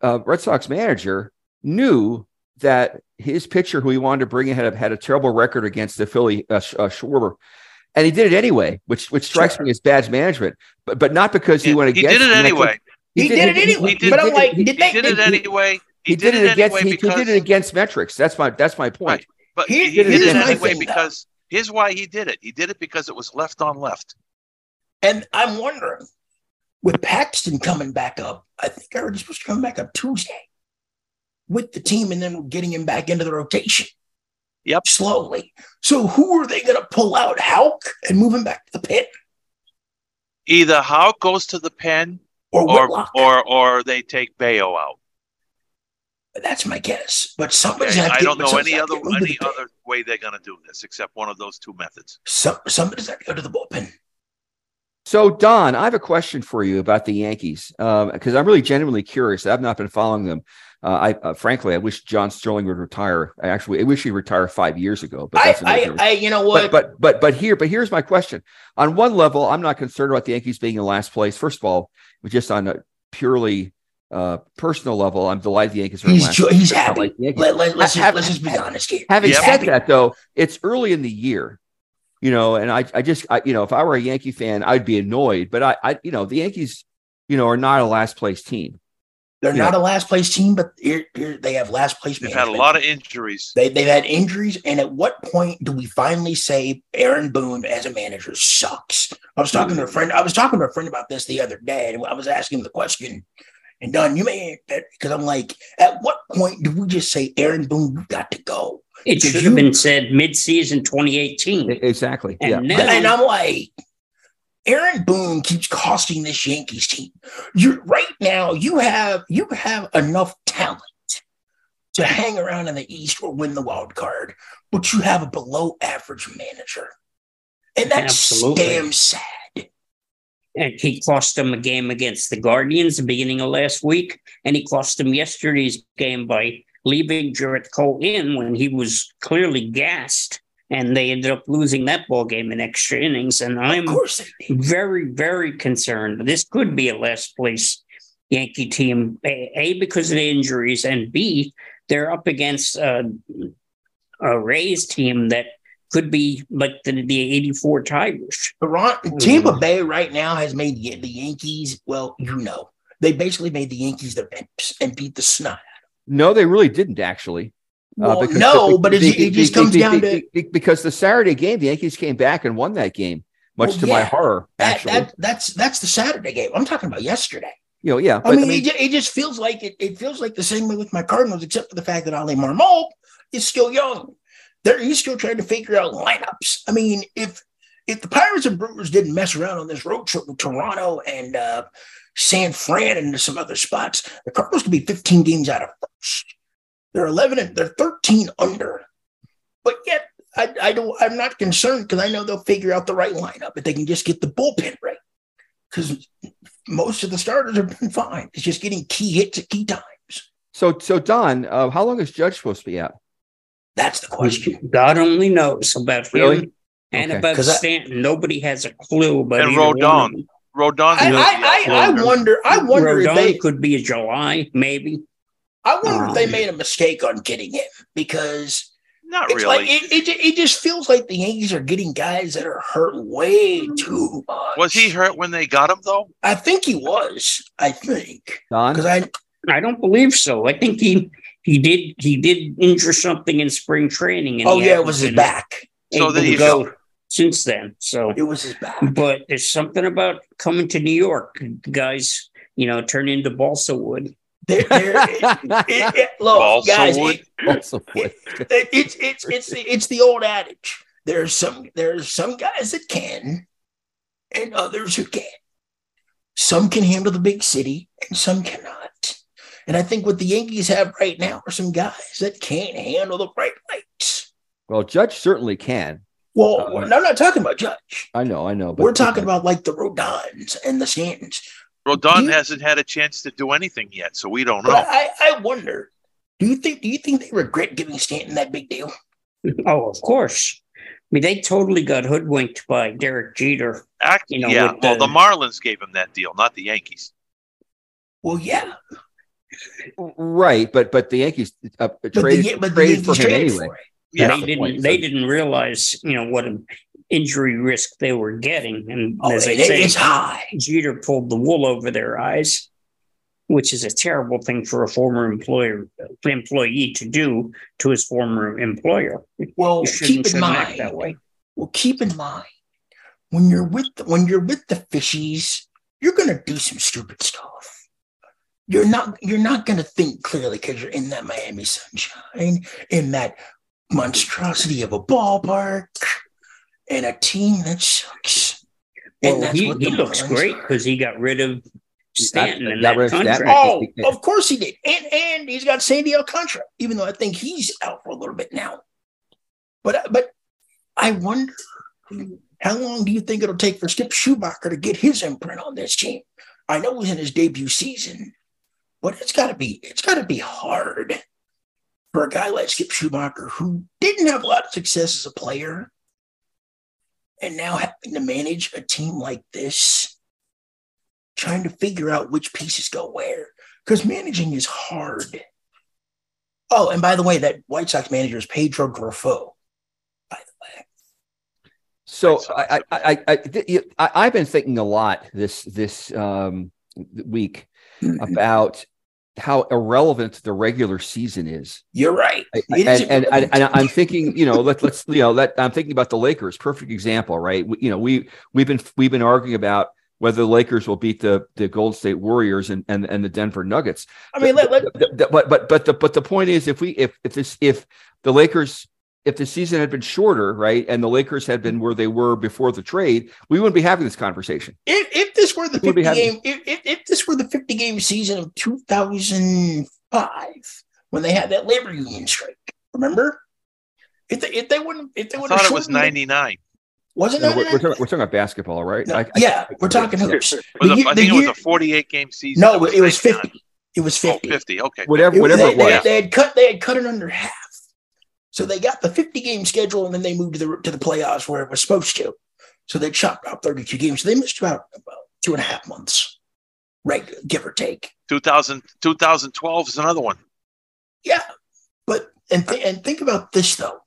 uh, Red Sox manager knew that his pitcher, who he wanted to bring in, had a, had a terrible record against the Philly uh, uh, Schwarber, and he did it anyway, which which strikes Sure. me as bad management. But but not because he Yeah, went he against. did it anyway. he, did, it anyway. but I'm like, he- did He did it anyway. He, did, it against. anyway He, he did it against metrics. That's my that's my point. Right. But he, he did here's it my anyway thing, though. because here's why he did it. He did it because it was left on left. And I'm wondering, with Paxton coming back up, I think I heard he's supposed to come back up Tuesday with the team, and then getting him back into the rotation. Yep. Slowly. So who are they going to pull out? Houck and move him back to the pit, Either Houck goes to the pen or or or or they take Bello out. That's my guess. But somebody's Okay? I don't know any other get moved to any the pit. other way they're going to do this except one of those two methods. Some, somebody's got to go to the bullpen. So, Don, I have a question for you about the Yankees uh, because I'm really genuinely curious. I've not been following them. Uh, I uh, frankly, I wish John Sterling would retire. I actually, I wish he retired five years ago. But I, I. I, you know what? but but but here, but here's my question. On one level, I'm not concerned about the Yankees being in last place. First of all, just on a purely uh, personal level, I'm delighted the Yankees are in he's last. jo- place. he's happy. like. Let, let, let's, Have- just, let's just be honest here. Having He's said that, though, it's early in the year, you know, and I, I just, I, you know, if I were a Yankee fan, I'd be annoyed. But I, I, you know, the Yankees, you know, are not a last place team. They're Yeah. not a last place team, but here, here they have last place They've had a lot of injuries. They, they've had injuries. And at what point do we finally say Aaron Boone as a manager sucks? I was talking to a friend. I was talking to a friend about this the other day, and I was asking him the question. And Don, you may because I'm like, at what point do we just say Aaron Boone, you got to go? It Did should you- have been said mid-season 2018. E- Exactly. And yeah. now, And I'm like, Aaron Boone keeps costing this Yankees team. You right now, you have you have enough talent to hang around in the East or win the wild card, but you have a below average manager. And that's Absolutely. damn sad. and he cost them a game against the Guardians the beginning of last week, and he cost them yesterday's game by leaving Gerrit Cole in when he was clearly gassed, and they ended up losing that ball game in extra innings. And I'm course they did. very, very concerned. This could be a last place Yankee team, A, A, because of the injuries, and B, they're up against uh, a Rays team that could be like the, the 84 Tigers. Toronto, Tampa Bay right now has made the, the Yankees, well, you know, they basically made the Yankees their pimps and beat the snot. No, they really didn't actually. Well, because no, the- but it, it just comes down to because the Saturday game, the Yankees came back and won that game, much Well, to my horror. Actually, that. That's that's the Saturday game. I'm talking about yesterday. you know, yeah. I But mean, it, it just feels like it, it feels like the same way with my Cardinals, except for the fact that Oli Marmol is still young. They're, he's still trying to figure out lineups. I mean, if if the Pirates and Brewers didn't mess around on this road trip with Toronto and uh, San Fran and some other spots, the Cardinals could be 15 games out of first. They're 11 and they're 13 under. But yet, I, I don't. I'm not concerned because I know they'll figure out the right lineup if they can just get the bullpen right. Because most of the starters have been fine. It's just getting key hits at key times. so so Don, uh, how long is Judge supposed to be out? That's the question. God only knows about Really? him and Okay. about 'Cause I- Stanton. Nobody has a clue about And either Rodon. Rodon. I, I, I, I wonder. I wonder if Rodon they. could be a July, maybe. I wonder if they Um, made a mistake on getting him because Not it's really. like it, it. It just feels like the Yankees are getting guys that are hurt way too much. was he hurt when they got him though? I think he was. I think Don, because I. I don't believe so. I think he he did he did injure something in spring training. And Oh yeah, it was his back. So able there to you go since then. So It was his back. But there's something about coming to New York. Guys, you know, turn into balsa wood. There, there, it, it, it, look, Balsa guys, wood? it- also would. it- it's it's it's the, it's the old adage. There's some there's some guys that can, and others who can't. Some can handle the big city, and some cannot. And I think what the Yankees have right now are some guys that can't handle the bright lights. well, Judge certainly can. Well, Uh, I'm not talking about Judge. I know, I know. But We're talking about like the Rodons and the Stantons. Rodon You- hasn't had a chance to do anything yet, so we don't know. I, I wonder, do you think do you think they regret giving Stanton that big deal? Oh, of course. I mean, they totally got hoodwinked by Derek Jeter. Act, you know, yeah. with Well, the- the Marlins gave him that deal, not the Yankees. Well, yeah, right, but but the Yankees uh, but the, traded, the traded for him traded anyway. for it. Yeah. they the didn't. point, they so- didn't realize, you know, what an injury risk they were getting. And Oh, as I it- say, it's high. Jeter pulled the wool over their eyes, which is a terrible thing for a former employer employee to do to his former employer. Well, keep in mind that way. Well, keep in mind when you're with the, when you're with the fishies, you're gonna do some stupid stuff. You're not you're not gonna think clearly because you're in that Miami sunshine, in that monstrosity of a ballpark, and a team that sucks. And Well, that's he, what he looks great because he got rid of Stanton got in that rid of Stanton. contract. Oh, of course he did, and and he's got Sandy Alcantara, even though I think he's out for a little bit now. But uh, but I wonder how long do you think it'll take for Skip Schumaker to get his imprint on this team? I know he's in his debut season, but it's got to be it's got to be hard for a guy like Skip Schumaker who didn't have a lot of success as a player, and now having to manage a team like this trying to figure out which pieces go where because managing is hard. Oh, and by the way, that White Sox manager is Pedro Grifol. By the way, So I, I, I, I, I, I've been thinking a lot this this um, week Mm-hmm. about how irrelevant the regular season is. you're right. I- is and, and, and. I'm thinking, you know, let, let's, you know, let, I'm thinking about the Lakers. Perfect example, right? We, you know, we we've been we've been arguing about whether the Lakers will beat the the Golden State Warriors and and, and the Denver Nuggets. I mean, let, let, the- but but but the but the point is, if we if if this if the Lakers if the season had been shorter, right, and the Lakers had been where they were before the trade, we wouldn't be having this conversation. if, if this were the We'll 50 having- game, if, if, if this were the 50 game season of 2005, when they had that labor union strike, remember? If they, if they wouldn't, if they I would thought it was 99. was it No, we're, 99? we're, talking, we're talking about basketball, right? No, I- I- yeah, we're talking yeah. hoops. It was The a- year- I the think it was a 48 game season. No, it was 99. 50. It was Oh, 50. 50. Okay. Whatever, It- whatever they, it was. They, they had cut. They had cut it under half. So they got the 50 game schedule, and then they moved to the to the playoffs where it was supposed to. So they chopped out 32 games. So they missed about, about two and a half months, right? Give or take. 2000, 2012 is another one. Yeah, but and th- and think about this though.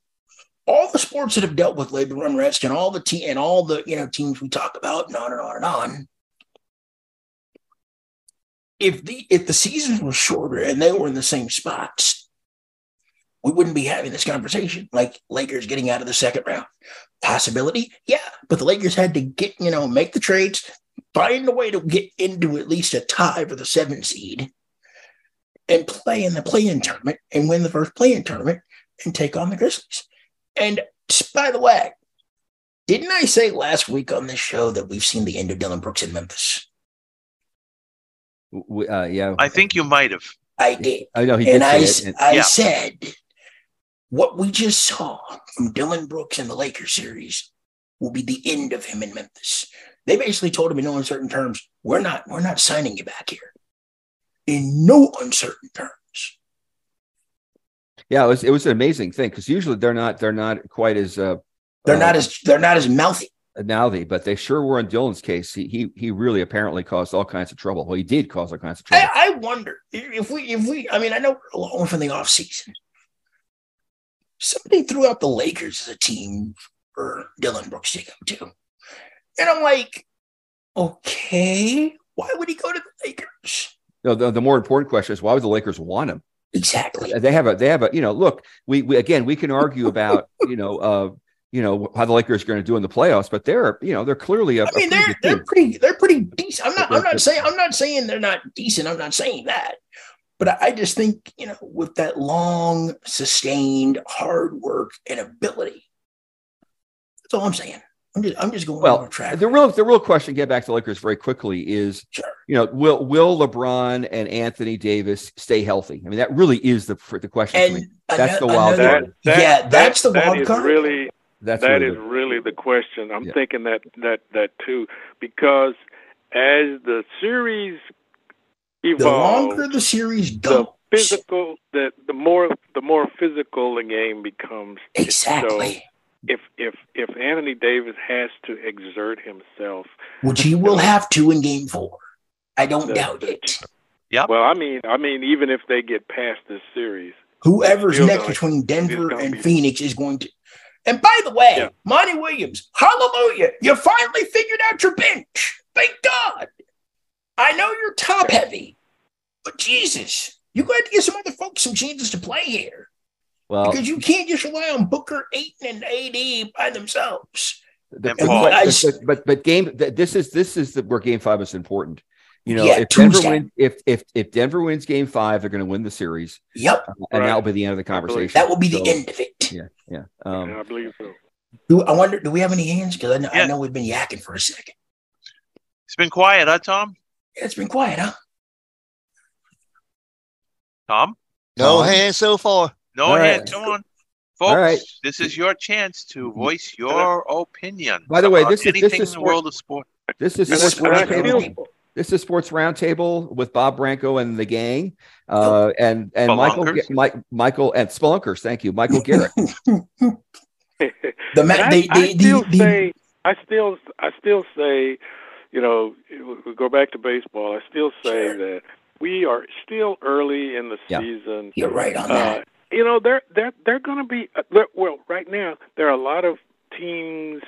All the sports that have dealt with labor unrest and all the te- and all the you know teams we talk about and on and on and on. If the if the seasons were shorter and they were in the same spots, we wouldn't be having this conversation. Like Lakers getting out of the second round, possibility, yeah. But the Lakers had to get you know make the trades, find a way to get into at least a tie for the seventh seed, and play in the play-in tournament and win the first play-in tournament and take on the Grizzlies. And by the way, didn't I say last week on this show that we've seen the end of Dillon Brooks in Memphis? We- uh, yeah, I think you might have. I did. I know he did and I, say s- it. I Yeah. said what we just saw from Dillon Brooks in the Lakers series will be the end of him in Memphis. They basically told him in no uncertain terms, we're not we're not signing you back here. In no uncertain terms. yeah, it was it was an amazing thing because usually they're not they're not quite as uh, They're uh, not as they're not as mouthy. mouthy, but they sure were in Dillon's case. He he he really apparently caused all kinds of trouble. Well, he did cause all kinds of trouble. I, I wonder if we if we I mean I know we're along from the off season. Somebody threw out the Lakers as a team for Dillon Brooks to go to. And I'm like, okay, why would he go to the Lakers? No, the, the more important question is why would the Lakers want him? Exactly. They have a they have a you know look we, we again we can argue about you know uh you know how the Lakers are going to do in the playoffs, but they're you know they're clearly a, I mean, a they're they're team. pretty they're pretty decent. I'm not I'm not saying I'm not saying they're not decent. I'm not saying that. But I- I just think, you know, with that long, sustained hard work and ability. That's all I'm saying. I'm just I'm just going Well, on track. the real the real question, get back to Lakers very quickly, is Sure. you know will will LeBron and Anthony Davis stay healthy? I mean, that really is the the question. for me. And That's the wild another- card. That- that- yeah, that's the that wild card. really That's that really is the- really the question. I'm Yeah. thinking that that that too, because as the series the longer the series the goes. physical, the the more the more physical the game becomes. Exactly. So if if if Anthony Davis has to exert himself, Which he will have to in game four. I don't The- doubt the- it. well, I mean, I mean, even if they get past this series, Whoever's next gonna- between Denver and be- Phoenix is going to. And by the way, Yeah. Monty Williams, hallelujah. You finally figured out your bench. Thank God. I know you're top heavy, but Jesus, you got to give some other folks some chances to play here well, because you can't just rely on Booker, Ayton, and AD by themselves. the- And the- Paul. but, I- but, but but game this is this is the, where game five is important. You know, Yeah, if Denver wins, if if if Denver wins game five, they're going to win the series, Yep, and Right. that'll be the end of the conversation. that will be the So, end of it. Yeah, yeah. and Um, I believe so. Do, I wonder, do we have any hands? Because I, know, I know we've been yakking for a second. It's been quiet, huh, Tom? Yeah, it's been quiet, huh? Tom? No Tom? hands so far. No All hand. right. Come on. Folks, right. this is your chance to voice your opinion. By the way, this is- this is in the sport- world of sport. this is And sports I- and I roundtable. This is sports roundtable with Bob Branco and the gang, uh, and and Michael Mike, Michael and Spelunkers. Thank you, Michael Garrett. The But ma- I, the, I still the, the, say, I still, I still say, you know, we go back to baseball. I still say Sure. that we are still early in the Yeah. season. you're right on Uh, that. you know, they're they're they're going to be uh, they're- well. Right now, there are a lot of teams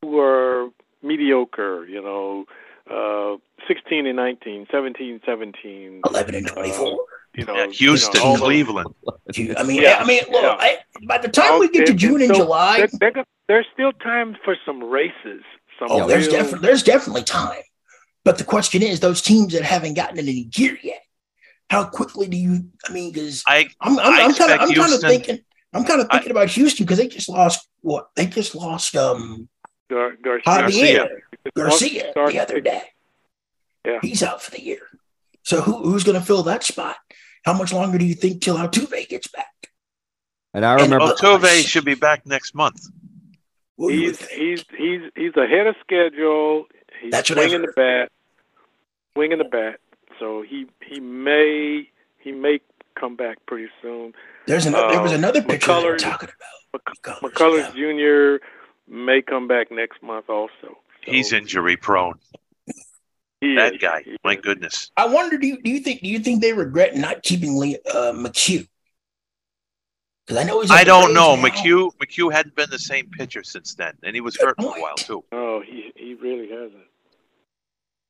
who are mediocre. You know, uh, 16 and 19, 17, 17. 11 and 24. You know, Yeah, Houston, you know, all those- Cleveland. I mean, Yeah, I mean, look. yeah. I, by the time we get to June and and so July, There, there go- there's still time for some races. Some oh, there's definitely there's definitely time. But the question is, those teams that haven't gotten it in gear yet, how quickly do you? I mean, because I I'm I I'm, I'm kind of I'm kind of thinking I'm kind of I- thinking about Houston because they just lost what they just lost um Gar- Gar- Javier Garcia. Garcia the other day. Yeah. He's out for the year. So who who's going to fill that spot? How much longer do you think till Altuve gets back? And I And- remember, Altuve should be back next month. What He's he's he's he's ahead of schedule. He's That's what I've swinging the bat, swinging the bat. So he he may he may come back pretty soon. There's an, there was uh, another pitcher they were McCullers- talking about. Mc- McCullers, McCullers Jr. may come back next month also. So He's injury prone. he That is. guy. My is. goodness. I wonder, do you, do you think do you think they regret not keeping Lee, uh, McHugh? Because I know he's. I don't know. now. McHugh McHugh hadn't been the same pitcher since then, and he was Good hurt for a while too. Oh, he he really hasn't.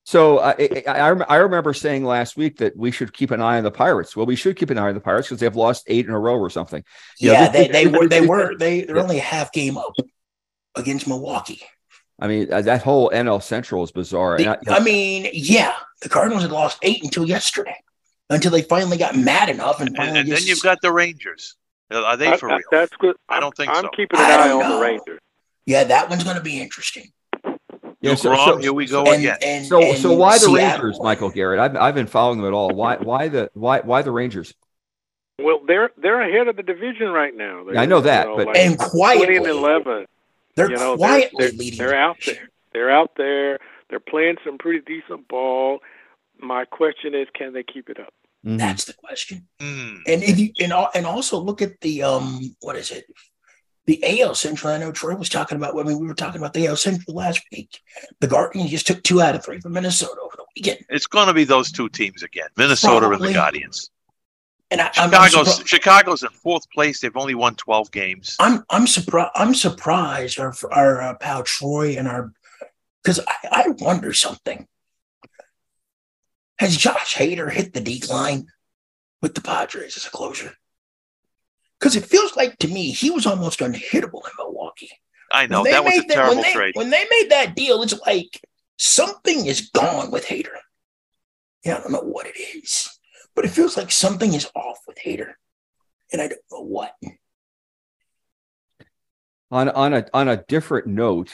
So I, I, I I remember saying last week that we should keep an eye on the Pirates. Well, we should keep an eye on the Pirates because they've lost eight in a row or something. You yeah, this- they, they this- were they were they they're Yeah. only a half game up against Milwaukee. I mean, uh, that whole NL Central is bizarre. The- And I- I mean, yeah, the Cardinals had lost eight until yesterday, until they finally got mad enough and And, finally and then just- you've got the Rangers. Are they for I- real? that's good. I I'm- don't think so. I'm so. keeping an I eye on know. the Rangers. yeah, that one's going to be interesting. Yeah, You're so- wrong. so- Here we go And, again. and, so and so why the Seattle- Rangers, Michael Garrett? I've I've been following them at all. Why why the why why the Rangers? Well, they're they're ahead of the division right now. They're, Yeah, I know that, you know, but- like And quietly, twenty and eleven. they're you know, quietly they're, leading. they're out there. They're out there. They're playing some pretty decent ball. My question is, can they keep it up? Mhm. That's the question. Hmm. And if you and and also look at the um what is it? The AL Central. I know Troy was talking about. I mean, we were talking about the AL Central last week. The Guardians just took two out of three from Minnesota over the weekend. It's going to be those two teams again, Minnesota and the Guardians. And I, I'm, I'm, Chicago's Chicago's in fourth place. They've only won twelve games. I'm I'm surprised. I'm surprised our our uh, pal Troy and our because I, I wonder something. Has Josh Hader hit the decline with the Padres as a closer? Because it feels like to me he was almost unhittable in Milwaukee. I know When they that was a made that- terrible when they, trade. When they made that deal, it's like something is gone with Hader. Yeah, I don't know what it is, but it feels like something is off with Hader, and I don't know what. on on a on a different note.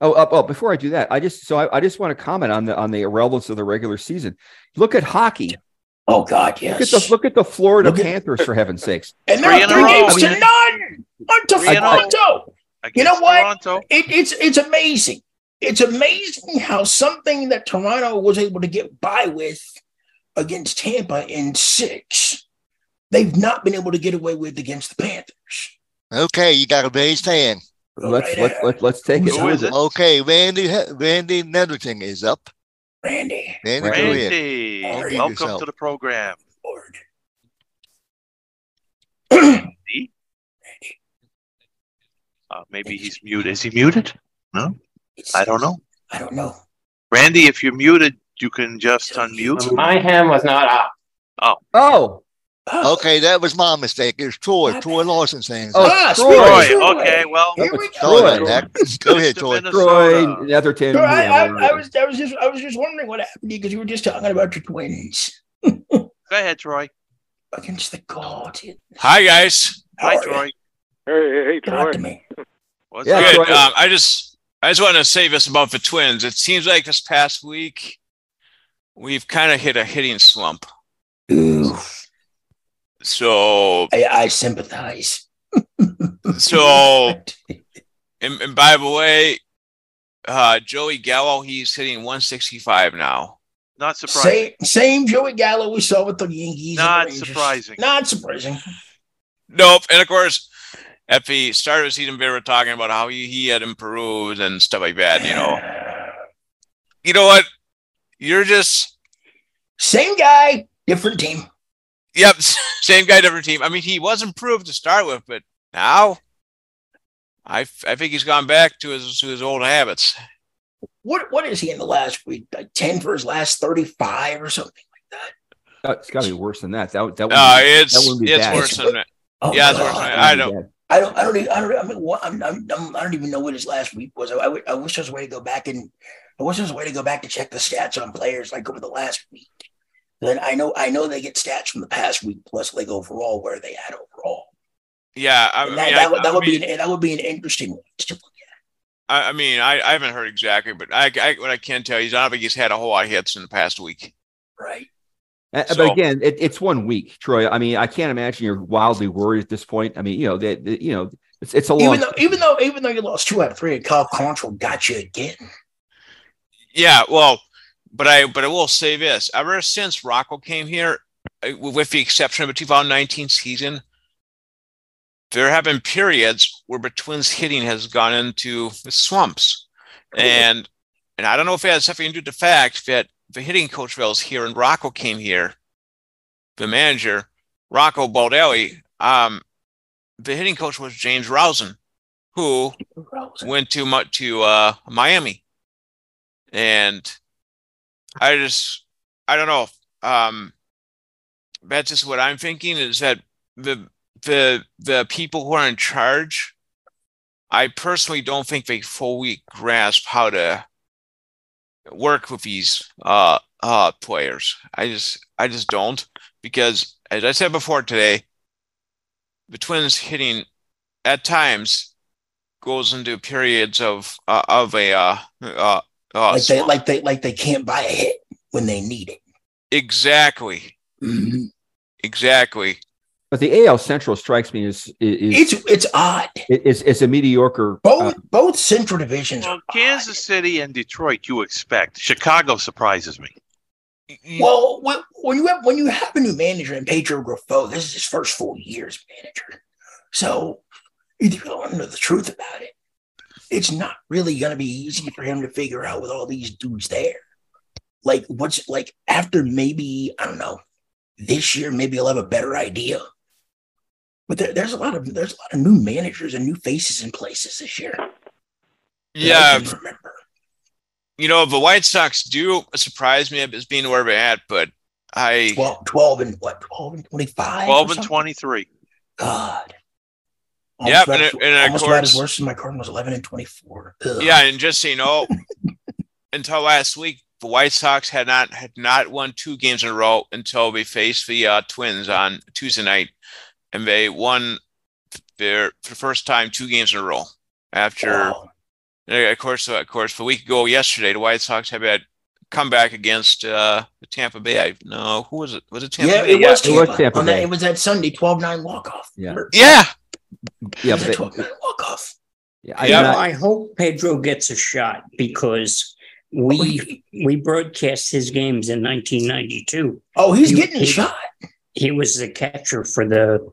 Oh, oh, oh, before I do that, I just so I, I just want to comment on the on the irrelevance of the regular season. Look at hockey. Oh God, Look yes. at the look at the Florida Look at- Panthers for heaven's sakes. and Three they're in a three games I to none on Three in a row. Toronto. You know what? It, it's it's amazing. It's amazing how something that Toronto was able to get by with against Tampa in six, they've not been able to get away with against the Panthers. Okay, you got a raised hand. Go Let's right let's, let, let's take it. Who is it? Okay, Randy Randy Nettleton is up. Randy, Randy, Randy. Randy, Randy welcome yourself. to the program. Lord. Randy? Uh, maybe he's muted. Is he muted? No, I don't know. I don't know. Randy, if you're muted, you can just unmute. My hand was not up. Oh. Oh, Okay, that was my mistake. It's Troy. Troy Lawson's saying. Oh, ah, Troy. Troy. Okay, well, Here we go. Troy. Go ahead, Mr. Troy. Minnesota. Troy Netherton. Troy, I, I, I was I was just I was just wondering what happened to you because you were just talking about your twins Go ahead, Troy. against the Guardians. Hi guys. How Hi, are you? Troy. Hey, hey, hey, Talk Troy. to me. What's Yeah, up? Good. Troy. Um, I just I just want to say this about the Twins. It seems like this past week we've kind of hit a hitting slump. Ooh, So I, I sympathize. so and, and by the way, uh, Joey Gallo he's hitting 165 now. Not surprising. Same, same Joey Gallo we saw with the Yankees. and the Not surprising. Not surprising. Nope. And of course, at the start of the season, we were talking about how he, he had improved and stuff like that. You know, you know what? You're just Same guy, different team. Yep, same guy, different team. I mean, he was improved to start with, but now I, f- I think he's gone back to his to his old habits. What what is he in the last week? Like ten for his last thirty five or something like that. Uh, It's got to be worse than that. That that Uh, wouldn't be- it's that wouldn't be it's bad. worse than that. Oh, Yeah, it's worse than that. That I wouldn't know. I don't. I don't. Even, I don't. I mean, what, I'm, I'm, I'm. I don't even know what his last week was. I I wish there was a way to go back and. I wish there was a way to go back to check the stats on players like over the last week. Then I know. I know they get stats from the past week plus like overall where they at overall. Yeah, I, I And mean, that, I, that, would, that I would mean, be an, that would be an interesting one to look at. I, I mean, I, I haven't heard exactly, but I, I what I can tell you is I don't think he's had a whole lot of hits in the past week. Right. Uh, So- but again, it, it's one week, Troy. I mean, I can't imagine you're wildly worried at this point. I mean, you know that that, you know it's it's a long. Even though, even though, even though you lost two out of three, and Cal Quantrill got you again. Yeah, well, but I but I will say this: ever since Rocco came here, with the exception of the 2019 season, there have been periods where the Twins hitting has gone into the slumps, and and I don't know if it has something to do with the fact that the hitting coach was here and Rocco came here, the manager Rocco Baldelli. Um, the hitting coach was James Rowson, who went to to uh, Miami, and I just I don't know. Um, that's just what I'm thinking is that the the the people who are in charge, I personally don't think they fully grasp how to work with these uh uh players. I just I just don't because as I said before today, the Twins hitting at times goes into periods of uh, of a uh, uh, uh like they like they like they can't buy a hit when they need it. Exactly. Mm-hmm. Exactly. But the AL Central strikes me as is, it's it's odd. It's it's a mediocre. Both uh, both Central divisions. Well, Kansas odd. City and Detroit, you expect. Chicago surprises me. Well, when, when you have when you have a new manager in Pedro Grifol, this is his first full year as manager. So, if you don't know the truth about it, it's not really going to be easy for him to figure out with all these dudes there. Like, what's like after maybe I don't know this year, maybe he'll have a better idea. But there, there's a lot of there's a lot of new managers and new faces in places this year. Yeah, remember you know, the White Sox do surprise me as being where they're at, but I 12, 12 and what 12 and 25 12 and 23 god yeah and, and, and almost of course, as worse as my Cardinals 11 and 24 Ugh. yeah and just so you know until last week the White Sox had not had not won two games in a row until they faced the uh, Twins on Tuesday night and they won their for the first time two games in a row after wow. Of course, of course, a week ago yesterday, the White Sox have had comeback against uh, Tampa Bay. I no, who was it? Was it Tampa yeah, Bay? It was, Tampa. It was Tampa. That, it was that Sunday 12-9 walk-off. Yeah. Yeah. Yeah, but 12-9 walk-off. Yeah, I, yeah. I hope Pedro gets a shot because we oh, we broadcast his games in 1992. Oh, he's he, getting a shot. He was the catcher for the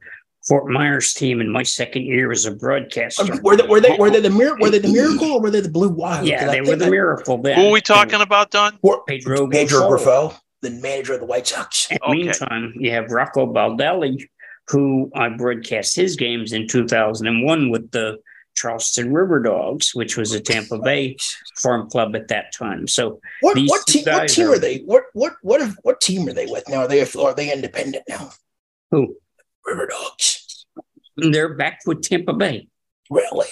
Fort Myers team in my second year as a broadcaster. Um, were they were they were they the mir- were they the miracle or were they the blue wild? Yeah, they were the miracle. Then. Who are we talking about, Don? Pedro Pedro Grifol, the manager of the White Sox. In the okay. meantime, you have Rocco Baldelli, who I broadcast his games in 2001 with the Charleston River Dogs, which was a Tampa Bay farm club at that time. So what what, te- what team are, are, they? What what what if, what team are they with now? Are they are they independent now? Who? River Dogs. They're back with Tampa Bay. Really?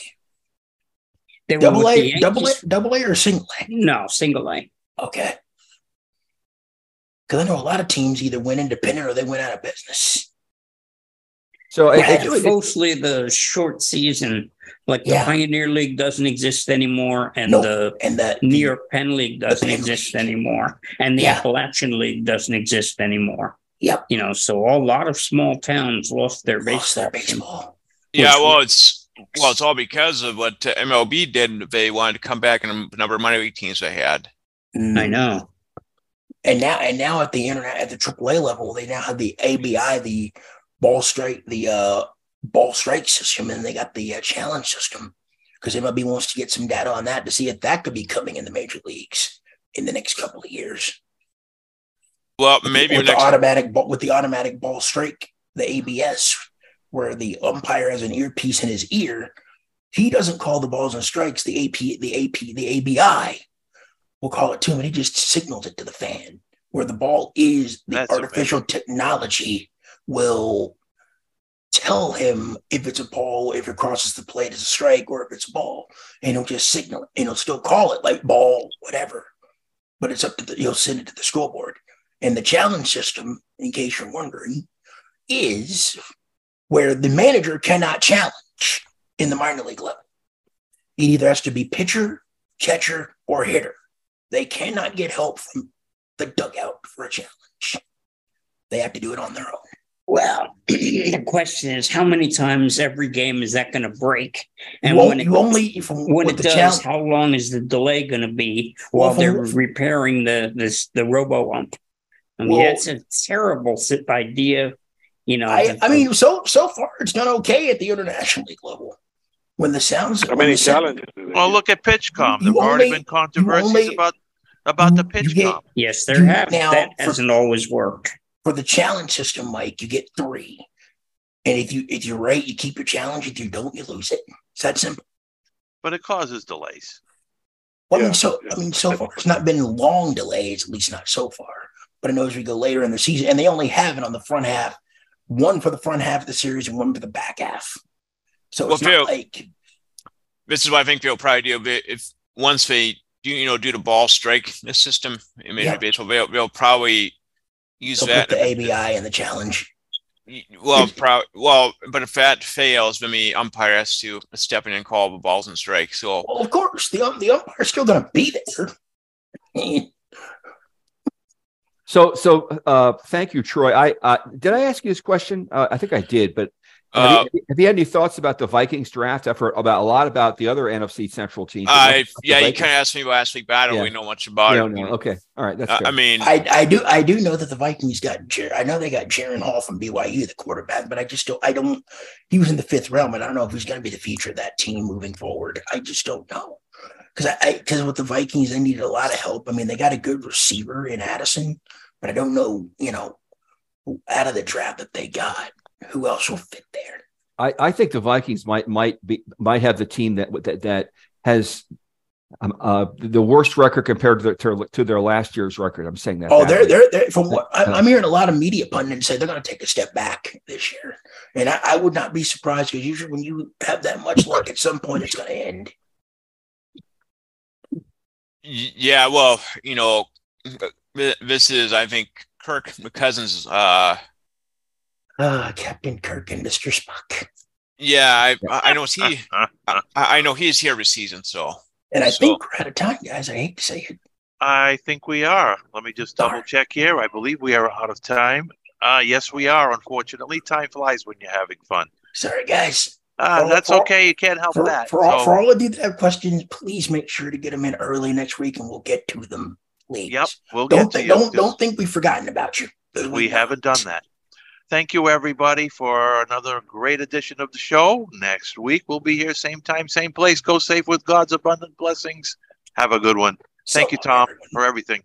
They double A, double A, double A, or single A? No, single A. Okay. Because I know a lot of teams either went independent or they went out of business. So yeah, it's really, mostly the short season, like yeah. the Pioneer League doesn't exist anymore, and nope. the and the New York Penn League doesn't exist League. anymore, and the yeah. Appalachian League doesn't exist anymore. Yep. You know, so a lot of small towns lost their baseball. Lost their baseball. Yeah, well, it's well, it's all because of what uh, MLB did. They wanted to come back and a number of minor league teams they had. Mm. I know. And now, and now at the internet, at the AAA level, they now have the ABI, the ball strike, the uh, ball strike system, and they got the uh, challenge system because MLB wants to get some data on that to see if that could be coming in the major leagues in the next couple of years. Well, maybe with the automatic with the automatic ball strike, the ABS, where the umpire has an earpiece in his ear, he doesn't call the balls and strikes. The AP, the AP, the ABI will call it to him, and he just signals it to the fan. Where the ball is, the That's artificial amazing. technology will tell him if it's a ball, if it crosses the plate as a strike, or if it's a ball, and he'll just signal it, and he'll still call it like ball, whatever. But it's up to the, he'll send it to the scoreboard. And the challenge system, in case you're wondering, is where the manager cannot challenge in the minor league level. It either has to be pitcher, catcher, or hitter. They cannot get help from the dugout for a challenge. They have to do it on their own. Well, the question is, how many times every game is that going to break? And well, when it, only when it does, how long is the delay going to be while well, they're repairing the this the robo ump? I mean, well, that's a terrible idea. You know, I, I mean, so so far it's done okay at the international league level. When the sounds, how many challenges? Well, look at PitchCom. There've already been controversies only, about about the PitchCom. Yes, there have. Now, that hasn't for, always worked. For the challenge system, Mike, you get three, and if you if you're right, you keep your challenge. If you don't, you lose it. It's that simple. But it causes delays. Well, I mean, so I mean, so far it's not been long delays, at least not so far. But I know as we go later in the season, and they only have it on the front half, one for the front half of the series and one for the back half. So Well, it's not Phil- like This is why I think they'll probably do. But if once they do, you know, do the ball strike this system in Major Yeah. League Baseball, they'll, they'll probably use they'll that. put the ABI in the challenge. Well, pro- well, but if that fails, then the umpire has to step in and call the balls and strikes. So Well, of course, the um, the umpire's still going to be there. So, so uh, thank you, Troy. I uh, did I ask you this question? Uh, I think I did, but have, Uh, you, have you had any thoughts about the Vikings draft? I've heard about a lot about the other NFC Central teams. but I yeah, you kind of asked me last week, but I don't Yeah. really know much about You it. don't know. Okay, all right, that's Uh. I mean, I, I do I do know that the Vikings got Jer- I know they got Jaren Hall from BYU, the quarterback, but I just don't I don't he was in the fifth realm, and I don't know if he's going to be the future of that team moving forward. I just don't know because I because with the Vikings they needed a lot of help. I mean they got a good receiver in Addison, but I don't know you know out of the draft that they got who else will fit there. I, I think the Vikings might might be might have the team that that that has um, uh, the worst record compared to their to, to their last year's record. I'm saying that. Oh, they're they're, they're from what I, I'm hearing a lot of media pundits say they're going to take a step back this year, and I, I would not be surprised because usually when you have that much luck, at some point it's going to end. yeah, well, you know, this is I think Kirk Cousins. Uh, Ah, Captain Kirk and Mister Spock, yeah, I I know he I, I know he's here this season. So and I So- think we're out of time, guys. I hate to say it. I think we are. Let me just double check here. I believe we are out of time. Uh, yes, we are. Unfortunately, time flies when you're having fun. Sorry, guys. Uh, For- that's for- okay. You can't help For, that. for, all, So- for all of you that have questions, please make sure to get them in early next week, and we'll get to them. Please. Yep, we'll don't get to think, you. don't don't think we've forgotten about you. we won't. haven't done that. Thank you, everybody, for another great edition of the show. Next week, we'll be here, same time, same place. Go safe with God's abundant blessings. Have a good one. Thank you, Tom, for everything.